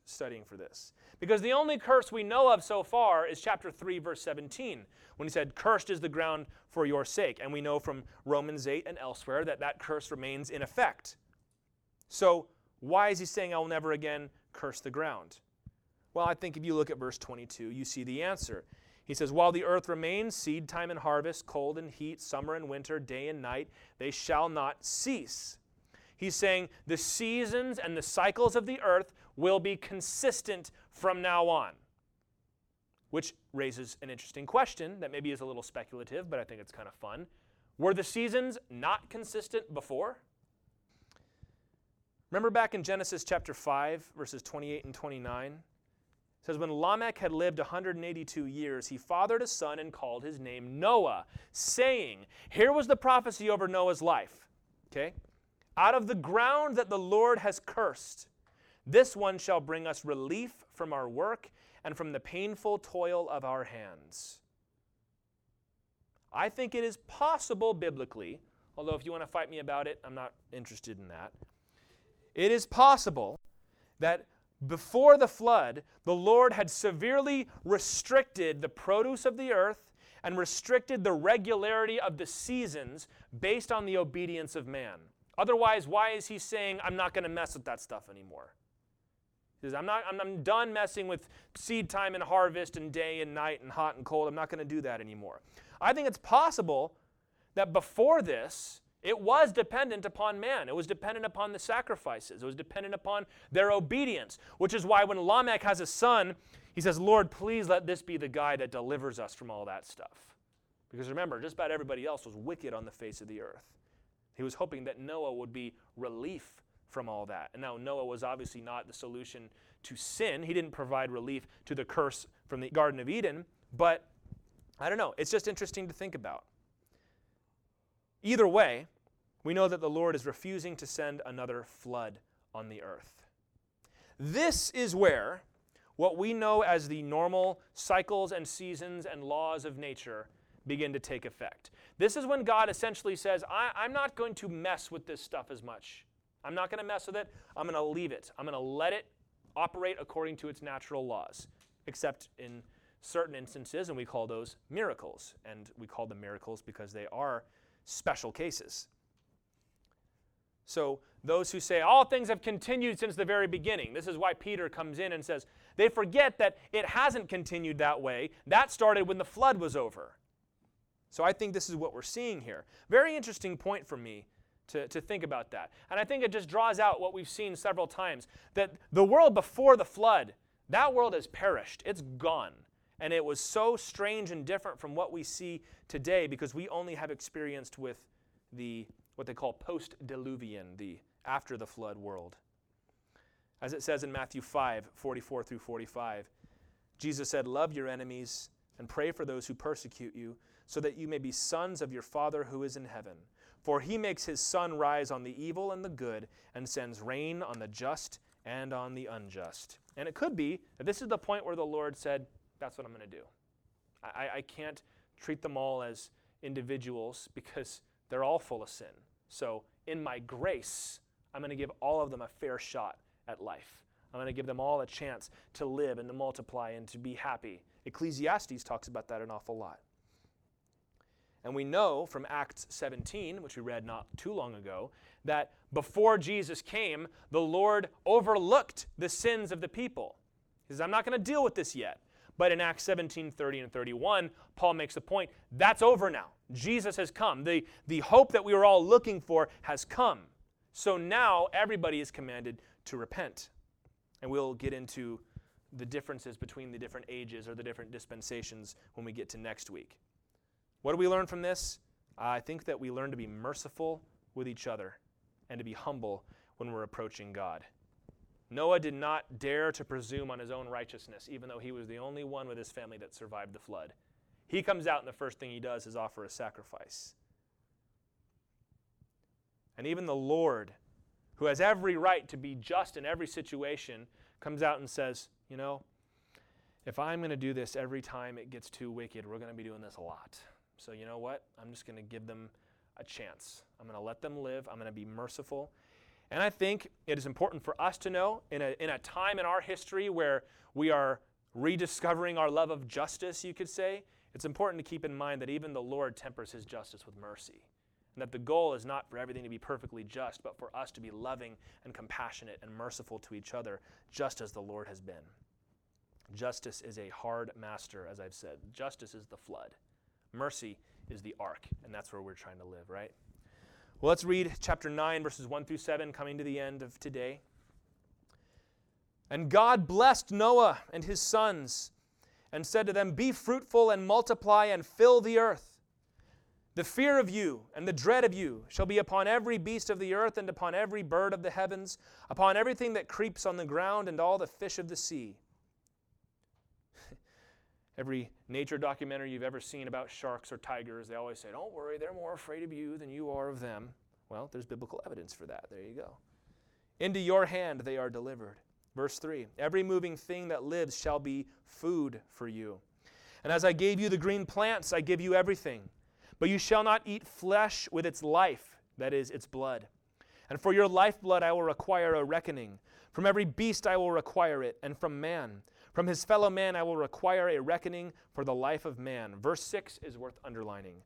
studying for this. Because the only curse we know of so far is chapter 3, verse 17, when he said, Cursed is the ground for your sake. And we know from Romans 8 and elsewhere that that curse remains in effect. So, why is he saying, I will never again curse the ground? Well, I think if you look at verse 22, you see the answer. He says, While the earth remains, seed time and harvest, cold and heat, summer and winter, day and night, they shall not cease. He's saying the seasons and the cycles of the earth will be consistent from now on. Which raises an interesting question that maybe is a little speculative, but I think it's kind of fun. Were the seasons not consistent before? Remember back in Genesis chapter 5, verses 28 and 29? It says, When Lamech had lived 182 years, he fathered a son and called his name Noah, saying, Here was the prophecy over Noah's life. Okay? Out of the ground that the Lord has cursed, this one shall bring us relief from our work and from the painful toil of our hands. I think it is possible biblically, although if you want to fight me about it, I'm not interested in that. It is possible that before the flood, the Lord had severely restricted the produce of the earth and restricted the regularity of the seasons based on the obedience of man. Otherwise, why is he saying, I'm not going to mess with that stuff anymore? He says, I'm, not, I'm, I'm done messing with seed time and harvest and day and night and hot and cold. I'm not going to do that anymore. I think it's possible that before this, it was dependent upon man. It was dependent upon the sacrifices. It was dependent upon their obedience, which is why when Lamech has a son, he says, Lord, please let this be the guy that delivers us from all that stuff. Because remember, just about everybody else was wicked on the face of the earth. He was hoping that Noah would be relief from all that. And now Noah was obviously not the solution to sin. He didn't provide relief to the curse from the Garden of Eden, but I don't know. It's just interesting to think about. Either way, we know that the Lord is refusing to send another flood on the earth. This is where what we know as the normal cycles and seasons and laws of nature begin to take effect. This is when God essentially says, I, am not going to mess with this stuff as much. I'm not going to mess with it. I'm going to leave it. I'm going to let it operate according to its natural laws, except in certain instances, and we call those miracles. And we call them miracles because they are special cases. So, those who say all things have continued since the very beginning, this is why Peter comes in and says, they forget that it hasn't continued that way. That started when the flood was over. So, I think this is what we're seeing here. Very interesting point for me to, to think about that. And I think it just draws out what we've seen several times that the world before the flood, that world has perished, it's gone. And it was so strange and different from what we see today because we only have experienced with the what they call post-diluvian, the after the flood world. As it says in Matthew 5, 44 through 45, Jesus said, Love your enemies and pray for those who persecute you, so that you may be sons of your Father who is in heaven. For he makes his sun rise on the evil and the good, and sends rain on the just and on the unjust. And it could be that this is the point where the Lord said, That's what I'm going to do. I, I can't treat them all as individuals because they're all full of sin. So, in my grace, I'm going to give all of them a fair shot at life. I'm going to give them all a chance to live and to multiply and to be happy. Ecclesiastes talks about that an awful lot. And we know from Acts 17, which we read not too long ago, that before Jesus came, the Lord overlooked the sins of the people. He says, I'm not going to deal with this yet. But in Acts 17, 30 and 31, Paul makes the point that's over now. Jesus has come. The, the hope that we were all looking for has come. So now everybody is commanded to repent. And we'll get into the differences between the different ages or the different dispensations when we get to next week. What do we learn from this? I think that we learn to be merciful with each other and to be humble when we're approaching God. Noah did not dare to presume on his own righteousness, even though he was the only one with his family that survived the flood. He comes out, and the first thing he does is offer a sacrifice. And even the Lord, who has every right to be just in every situation, comes out and says, You know, if I'm going to do this every time it gets too wicked, we're going to be doing this a lot. So, you know what? I'm just going to give them a chance. I'm going to let them live. I'm going to be merciful. And I think it is important for us to know in a, in a time in our history where we are rediscovering our love of justice, you could say, it's important to keep in mind that even the Lord tempers his justice with mercy. And that the goal is not for everything to be perfectly just, but for us to be loving and compassionate and merciful to each other, just as the Lord has been. Justice is a hard master, as I've said. Justice is the flood. Mercy is the ark, and that's where we're trying to live, right? Well, let's read chapter 9, verses 1 through 7, coming to the end of today. And God blessed Noah and his sons and said to them, Be fruitful and multiply and fill the earth. The fear of you and the dread of you shall be upon every beast of the earth and upon every bird of the heavens, upon everything that creeps on the ground and all the fish of the sea. Every nature documentary you've ever seen about sharks or tigers, they always say, Don't worry, they're more afraid of you than you are of them. Well, there's biblical evidence for that. There you go. Into your hand they are delivered. Verse 3 Every moving thing that lives shall be food for you. And as I gave you the green plants, I give you everything. But you shall not eat flesh with its life, that is, its blood. And for your lifeblood I will require a reckoning. From every beast I will require it, and from man. From his fellow man I will require a reckoning for the life of man. Verse 6 is worth underlining.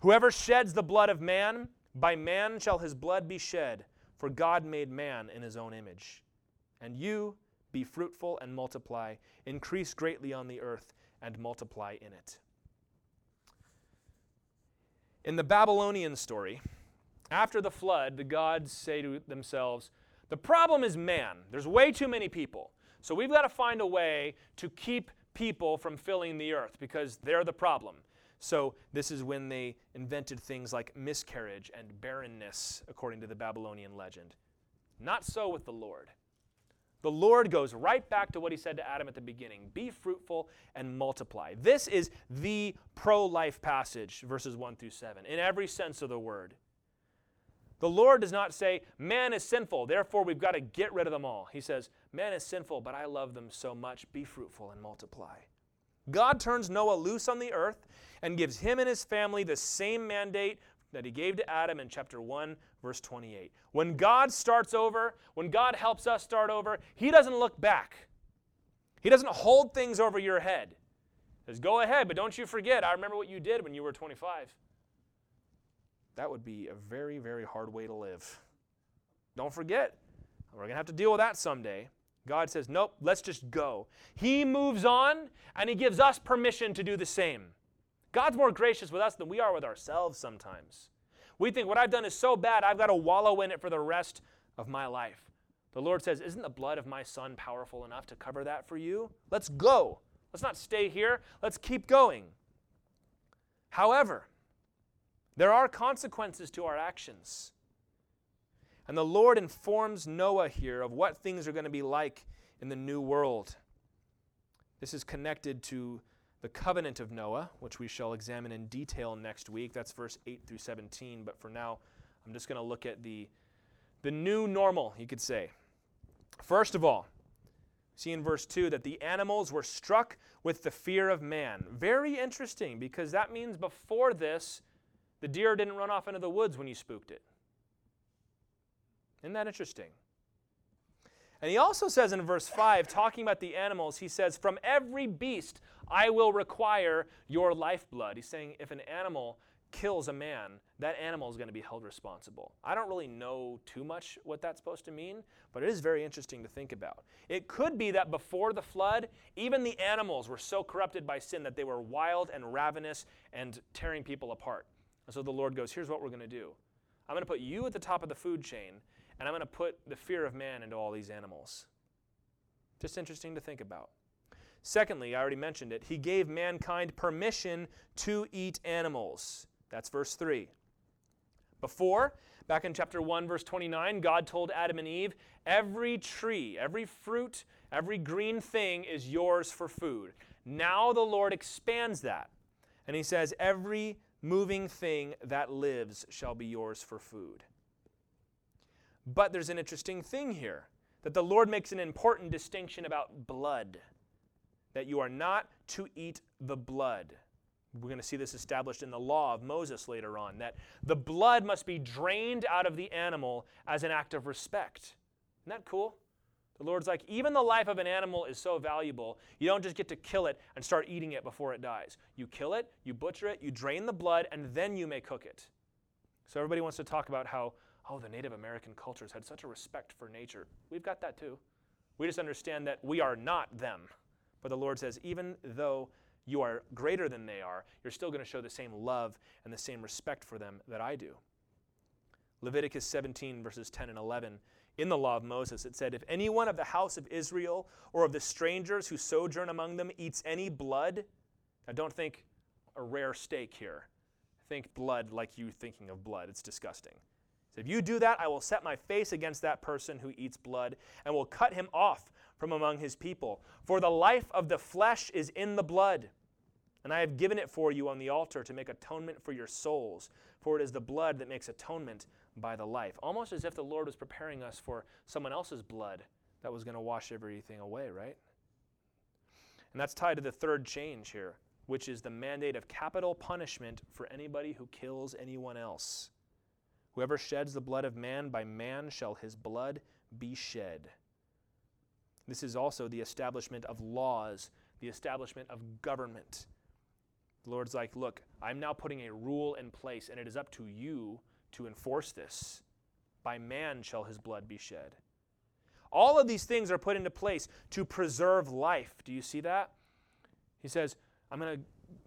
Whoever sheds the blood of man, by man shall his blood be shed, for God made man in his own image. And you be fruitful and multiply, increase greatly on the earth, and multiply in it. In the Babylonian story, after the flood, the gods say to themselves, The problem is man. There's way too many people. So we've got to find a way to keep people from filling the earth because they're the problem. So this is when they invented things like miscarriage and barrenness, according to the Babylonian legend. Not so with the Lord. The Lord goes right back to what he said to Adam at the beginning be fruitful and multiply. This is the pro life passage, verses 1 through 7, in every sense of the word. The Lord does not say, man is sinful, therefore we've got to get rid of them all. He says, man is sinful, but I love them so much. Be fruitful and multiply. God turns Noah loose on the earth and gives him and his family the same mandate that he gave to Adam in chapter 1, verse 28. When God starts over, when God helps us start over, he doesn't look back. He doesn't hold things over your head. He says, Go ahead, but don't you forget, I remember what you did when you were 25. That would be a very, very hard way to live. Don't forget, we're going to have to deal with that someday. God says, Nope, let's just go. He moves on, and He gives us permission to do the same. God's more gracious with us than we are with ourselves sometimes. We think what I've done is so bad, I've got to wallow in it for the rest of my life. The Lord says, Isn't the blood of my son powerful enough to cover that for you? Let's go. Let's not stay here. Let's keep going. However, there are consequences to our actions. And the Lord informs Noah here of what things are going to be like in the new world. This is connected to the covenant of Noah, which we shall examine in detail next week. That's verse 8 through 17. But for now, I'm just going to look at the, the new normal, you could say. First of all, see in verse 2 that the animals were struck with the fear of man. Very interesting because that means before this, the deer didn't run off into the woods when you spooked it. Isn't that interesting? And he also says in verse 5, talking about the animals, he says, From every beast I will require your lifeblood. He's saying if an animal kills a man, that animal is going to be held responsible. I don't really know too much what that's supposed to mean, but it is very interesting to think about. It could be that before the flood, even the animals were so corrupted by sin that they were wild and ravenous and tearing people apart. And so the Lord goes, Here's what we're going to do I'm going to put you at the top of the food chain, and I'm going to put the fear of man into all these animals. Just interesting to think about. Secondly, I already mentioned it, he gave mankind permission to eat animals. That's verse 3. Before, back in chapter 1, verse 29, God told Adam and Eve, Every tree, every fruit, every green thing is yours for food. Now the Lord expands that. And he says, Every moving thing that lives shall be yours for food. But there's an interesting thing here that the Lord makes an important distinction about blood, that you are not to eat the blood. We're going to see this established in the law of Moses later on that the blood must be drained out of the animal as an act of respect. Isn't that cool? The Lord's like, even the life of an animal is so valuable, you don't just get to kill it and start eating it before it dies. You kill it, you butcher it, you drain the blood, and then you may cook it. So everybody wants to talk about how, oh, the Native American cultures had such a respect for nature. We've got that too. We just understand that we are not them. But the Lord says, even though you are greater than they are, you're still going to show the same love and the same respect for them that I do. Leviticus 17, verses 10 and 11. In the law of Moses, it said, If anyone of the house of Israel or of the strangers who sojourn among them eats any blood, now don't think a rare steak here. Think blood like you thinking of blood. It's disgusting. So if you do that, I will set my face against that person who eats blood and will cut him off from among his people. For the life of the flesh is in the blood. And I have given it for you on the altar to make atonement for your souls. For it is the blood that makes atonement by the life. Almost as if the Lord was preparing us for someone else's blood that was going to wash everything away, right? And that's tied to the third change here, which is the mandate of capital punishment for anybody who kills anyone else. Whoever sheds the blood of man, by man shall his blood be shed. This is also the establishment of laws, the establishment of government. The Lord's like, look, I'm now putting a rule in place, and it is up to you to enforce this. By man shall his blood be shed. All of these things are put into place to preserve life. Do you see that? He says, I'm going to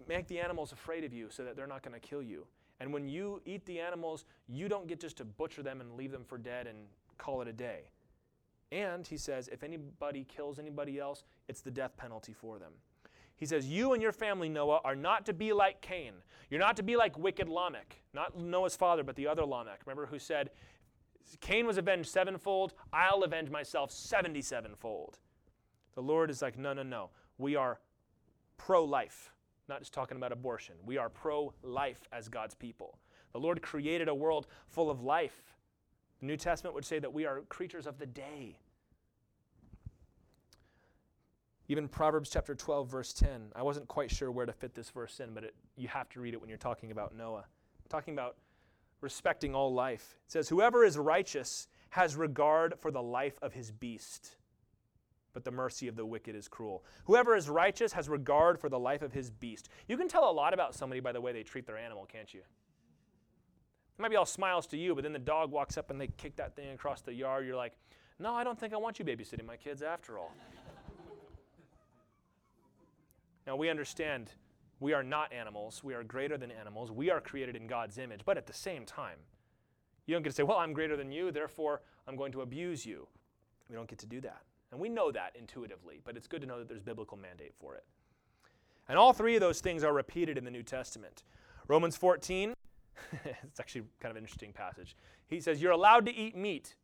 make the animals afraid of you so that they're not going to kill you. And when you eat the animals, you don't get just to butcher them and leave them for dead and call it a day. And he says, if anybody kills anybody else, it's the death penalty for them. He says, You and your family, Noah, are not to be like Cain. You're not to be like wicked Lamech, not Noah's father, but the other Lamech. Remember who said, Cain was avenged sevenfold, I'll avenge myself 77 fold. The Lord is like, No, no, no. We are pro life, not just talking about abortion. We are pro life as God's people. The Lord created a world full of life. The New Testament would say that we are creatures of the day. Even Proverbs chapter 12, verse 10. I wasn't quite sure where to fit this verse in, but it, you have to read it when you're talking about Noah. Talking about respecting all life. It says, Whoever is righteous has regard for the life of his beast, but the mercy of the wicked is cruel. Whoever is righteous has regard for the life of his beast. You can tell a lot about somebody by the way they treat their animal, can't you? It might be all smiles to you, but then the dog walks up and they kick that thing across the yard. You're like, no, I don't think I want you babysitting my kids after all. now, we understand we are not animals. We are greater than animals. We are created in God's image. But at the same time, you don't get to say, well, I'm greater than you, therefore I'm going to abuse you. We don't get to do that. And we know that intuitively, but it's good to know that there's biblical mandate for it. And all three of those things are repeated in the New Testament. Romans 14, it's actually kind of an interesting passage. He says, You're allowed to eat meat.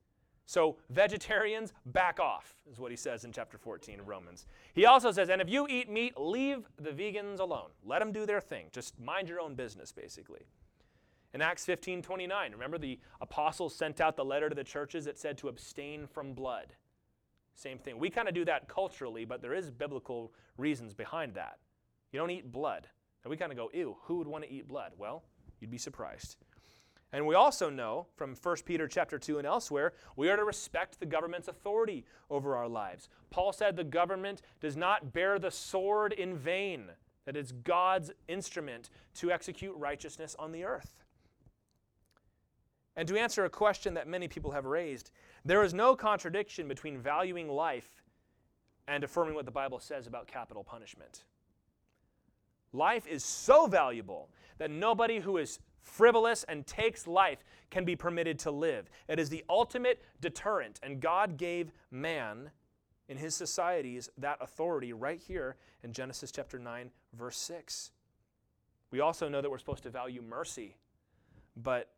So, vegetarians, back off, is what he says in chapter 14 of Romans. He also says, And if you eat meat, leave the vegans alone. Let them do their thing. Just mind your own business, basically. In Acts 15 29, remember the apostles sent out the letter to the churches that said to abstain from blood. Same thing. We kind of do that culturally, but there is biblical reasons behind that. You don't eat blood. And we kind of go, ew, who would want to eat blood? Well, You'd be surprised. And we also know from 1 Peter chapter 2 and elsewhere, we are to respect the government's authority over our lives. Paul said the government does not bear the sword in vain, that it's God's instrument to execute righteousness on the earth. And to answer a question that many people have raised, there is no contradiction between valuing life and affirming what the Bible says about capital punishment. Life is so valuable that nobody who is frivolous and takes life can be permitted to live. It is the ultimate deterrent, and God gave man in his societies that authority right here in Genesis chapter 9, verse 6. We also know that we're supposed to value mercy, but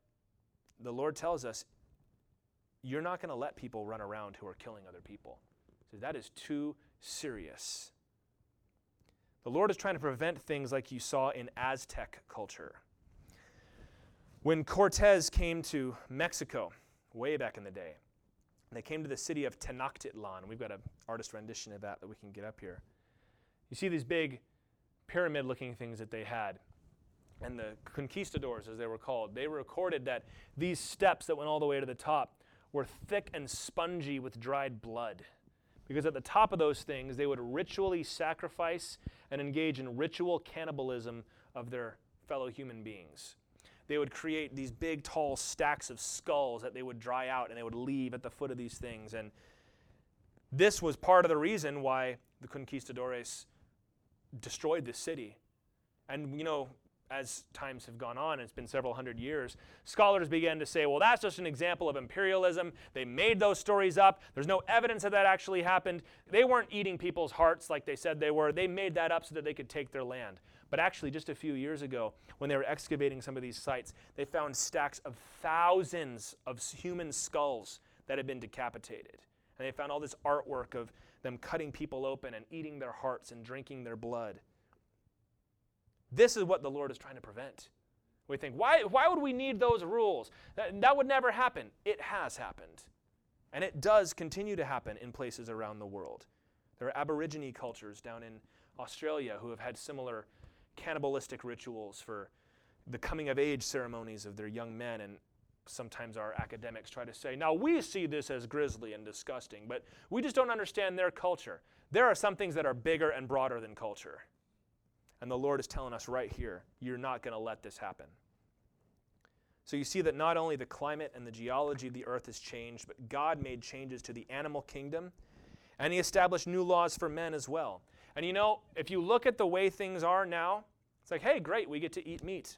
the Lord tells us, you're not going to let people run around who are killing other people. So that is too serious. The Lord is trying to prevent things like you saw in Aztec culture. When Cortez came to Mexico, way back in the day, they came to the city of Tenochtitlan. We've got an artist rendition of that that we can get up here. You see these big pyramid looking things that they had. And the conquistadors, as they were called, they recorded that these steps that went all the way to the top were thick and spongy with dried blood. Because at the top of those things, they would ritually sacrifice and engage in ritual cannibalism of their fellow human beings. They would create these big, tall stacks of skulls that they would dry out and they would leave at the foot of these things. And this was part of the reason why the conquistadores destroyed this city. And, you know, as times have gone on, it's been several hundred years, scholars began to say, well, that's just an example of imperialism. They made those stories up. There's no evidence that that actually happened. They weren't eating people's hearts like they said they were. They made that up so that they could take their land. But actually, just a few years ago, when they were excavating some of these sites, they found stacks of thousands of human skulls that had been decapitated. And they found all this artwork of them cutting people open and eating their hearts and drinking their blood. This is what the Lord is trying to prevent. We think, why, why would we need those rules? That, that would never happen. It has happened. And it does continue to happen in places around the world. There are Aborigine cultures down in Australia who have had similar cannibalistic rituals for the coming of age ceremonies of their young men. And sometimes our academics try to say, now we see this as grisly and disgusting, but we just don't understand their culture. There are some things that are bigger and broader than culture. And the Lord is telling us right here, you're not going to let this happen. So you see that not only the climate and the geology of the earth has changed, but God made changes to the animal kingdom, and He established new laws for men as well. And you know, if you look at the way things are now, it's like, hey, great, we get to eat meat.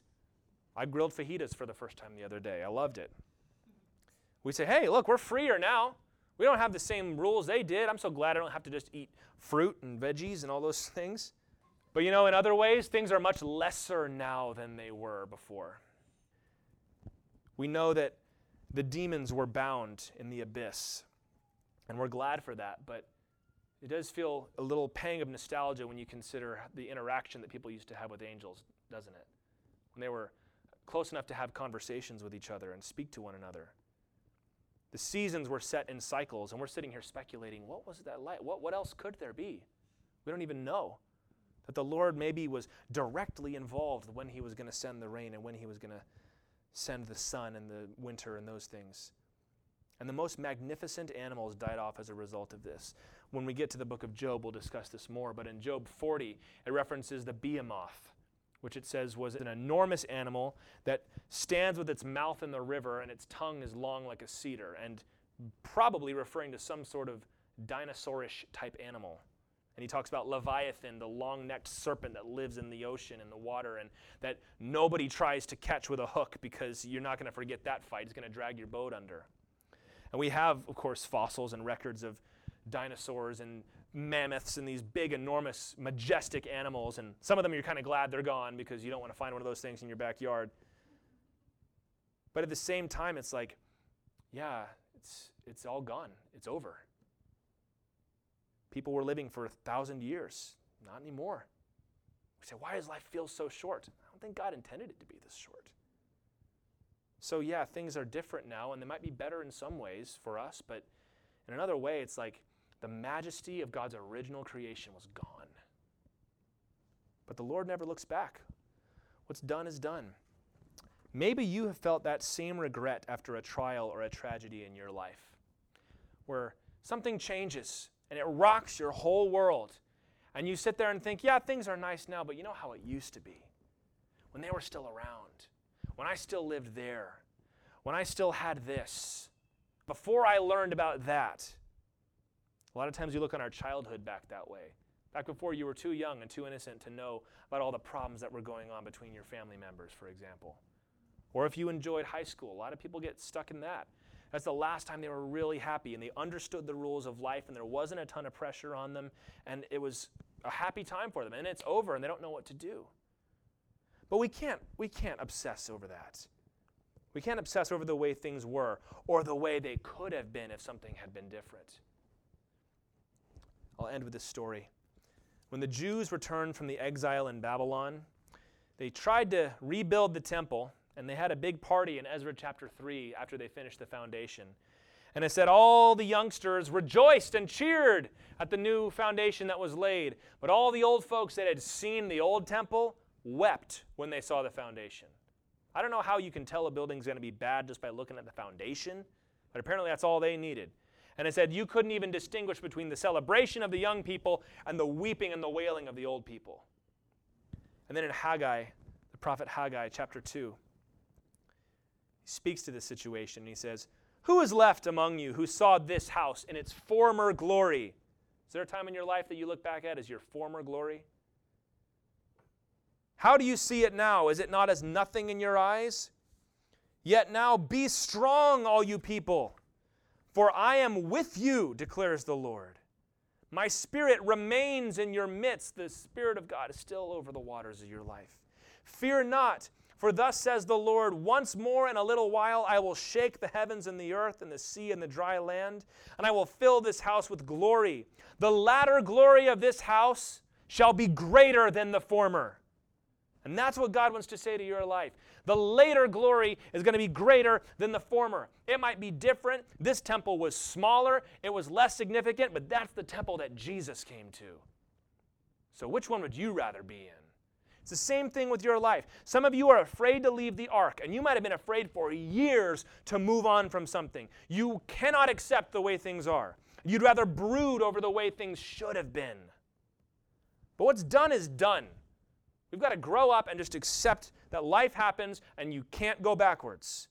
I grilled fajitas for the first time the other day. I loved it. We say, hey, look, we're freer now. We don't have the same rules they did. I'm so glad I don't have to just eat fruit and veggies and all those things. But you know, in other ways, things are much lesser now than they were before. We know that the demons were bound in the abyss, and we're glad for that, but it does feel a little pang of nostalgia when you consider the interaction that people used to have with angels, doesn't it? When they were close enough to have conversations with each other and speak to one another. The seasons were set in cycles, and we're sitting here speculating what was that like? What, what else could there be? We don't even know. That the Lord maybe was directly involved when he was going to send the rain and when he was going to send the sun and the winter and those things. And the most magnificent animals died off as a result of this. When we get to the book of Job, we'll discuss this more, but in Job 40, it references the behemoth, which it says was an enormous animal that stands with its mouth in the river and its tongue is long like a cedar, and probably referring to some sort of dinosaurish type animal. And he talks about Leviathan, the long necked serpent that lives in the ocean and the water, and that nobody tries to catch with a hook because you're not going to forget that fight. It's going to drag your boat under. And we have, of course, fossils and records of dinosaurs and mammoths and these big, enormous, majestic animals. And some of them you're kind of glad they're gone because you don't want to find one of those things in your backyard. But at the same time, it's like, yeah, it's, it's all gone. It's over. People were living for a thousand years. Not anymore. We say, why does life feel so short? I don't think God intended it to be this short. So, yeah, things are different now, and they might be better in some ways for us, but in another way, it's like the majesty of God's original creation was gone. But the Lord never looks back. What's done is done. Maybe you have felt that same regret after a trial or a tragedy in your life, where something changes and it rocks your whole world. And you sit there and think, yeah, things are nice now, but you know how it used to be when they were still around, when I still lived there, when I still had this, before I learned about that. A lot of times you look on our childhood back that way. Back before you were too young and too innocent to know about all the problems that were going on between your family members, for example. Or if you enjoyed high school, a lot of people get stuck in that. That's the last time they were really happy and they understood the rules of life and there wasn't a ton of pressure on them and it was a happy time for them and it's over and they don't know what to do. But we can't we can't obsess over that. We can't obsess over the way things were or the way they could have been if something had been different. I'll end with this story. When the Jews returned from the exile in Babylon, they tried to rebuild the temple, and they had a big party in Ezra chapter 3 after they finished the foundation. And it said all the youngsters rejoiced and cheered at the new foundation that was laid. But all the old folks that had seen the old temple wept when they saw the foundation. I don't know how you can tell a building's going to be bad just by looking at the foundation, but apparently that's all they needed. And it said you couldn't even distinguish between the celebration of the young people and the weeping and the wailing of the old people. And then in Haggai, the prophet Haggai, chapter 2, he speaks to this situation. He says, who is left among you who saw this house in its former glory? Is there a time in your life that you look back at as your former glory? How do you see it now? Is it not as nothing in your eyes? Yet now be strong, all you people, for I am with you, declares the Lord. My spirit remains in your midst. The Spirit of God is still over the waters of your life. Fear not. For thus says the Lord, once more in a little while I will shake the heavens and the earth and the sea and the dry land, and I will fill this house with glory. The latter glory of this house shall be greater than the former. And that's what God wants to say to your life. The later glory is going to be greater than the former. It might be different. This temple was smaller, it was less significant, but that's the temple that Jesus came to. So, which one would you rather be in? It's the same thing with your life. Some of you are afraid to leave the ark, and you might have been afraid for years to move on from something. You cannot accept the way things are. You'd rather brood over the way things should have been. But what's done is done. We've got to grow up and just accept that life happens and you can't go backwards.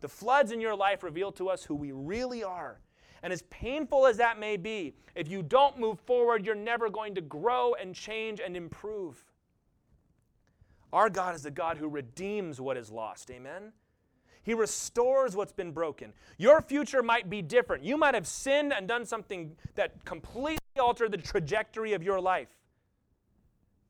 The floods in your life reveal to us who we really are. And as painful as that may be, if you don't move forward, you're never going to grow and change and improve. Our God is the God who redeems what is lost. Amen? He restores what's been broken. Your future might be different. You might have sinned and done something that completely altered the trajectory of your life.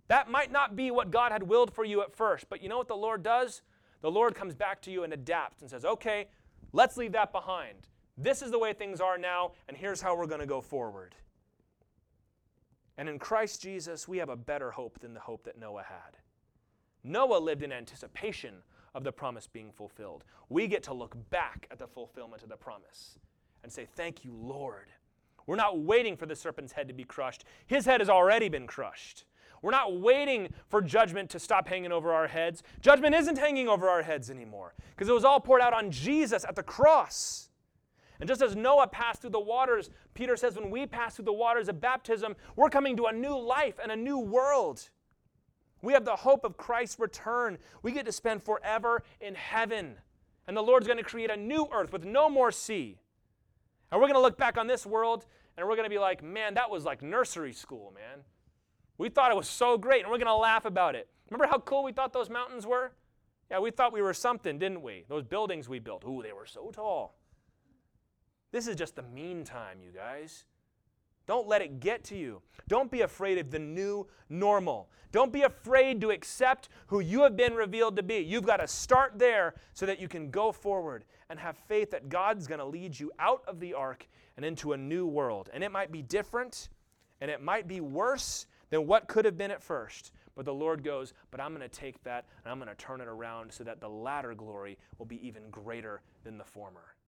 That might not be what God had willed for you at first, but you know what the Lord does? The Lord comes back to you and adapts and says, okay, let's leave that behind. This is the way things are now, and here's how we're going to go forward. And in Christ Jesus, we have a better hope than the hope that Noah had. Noah lived in anticipation of the promise being fulfilled. We get to look back at the fulfillment of the promise and say, Thank you, Lord. We're not waiting for the serpent's head to be crushed, his head has already been crushed. We're not waiting for judgment to stop hanging over our heads. Judgment isn't hanging over our heads anymore because it was all poured out on Jesus at the cross. And just as Noah passed through the waters, Peter says, when we pass through the waters of baptism, we're coming to a new life and a new world. We have the hope of Christ's return. We get to spend forever in heaven. And the Lord's going to create a new earth with no more sea. And we're going to look back on this world and we're going to be like, man, that was like nursery school, man. We thought it was so great and we're going to laugh about it. Remember how cool we thought those mountains were? Yeah, we thought we were something, didn't we? Those buildings we built. Ooh, they were so tall. This is just the meantime, you guys. Don't let it get to you. Don't be afraid of the new normal. Don't be afraid to accept who you have been revealed to be. You've got to start there so that you can go forward and have faith that God's going to lead you out of the ark and into a new world. And it might be different and it might be worse than what could have been at first. But the Lord goes, But I'm going to take that and I'm going to turn it around so that the latter glory will be even greater than the former.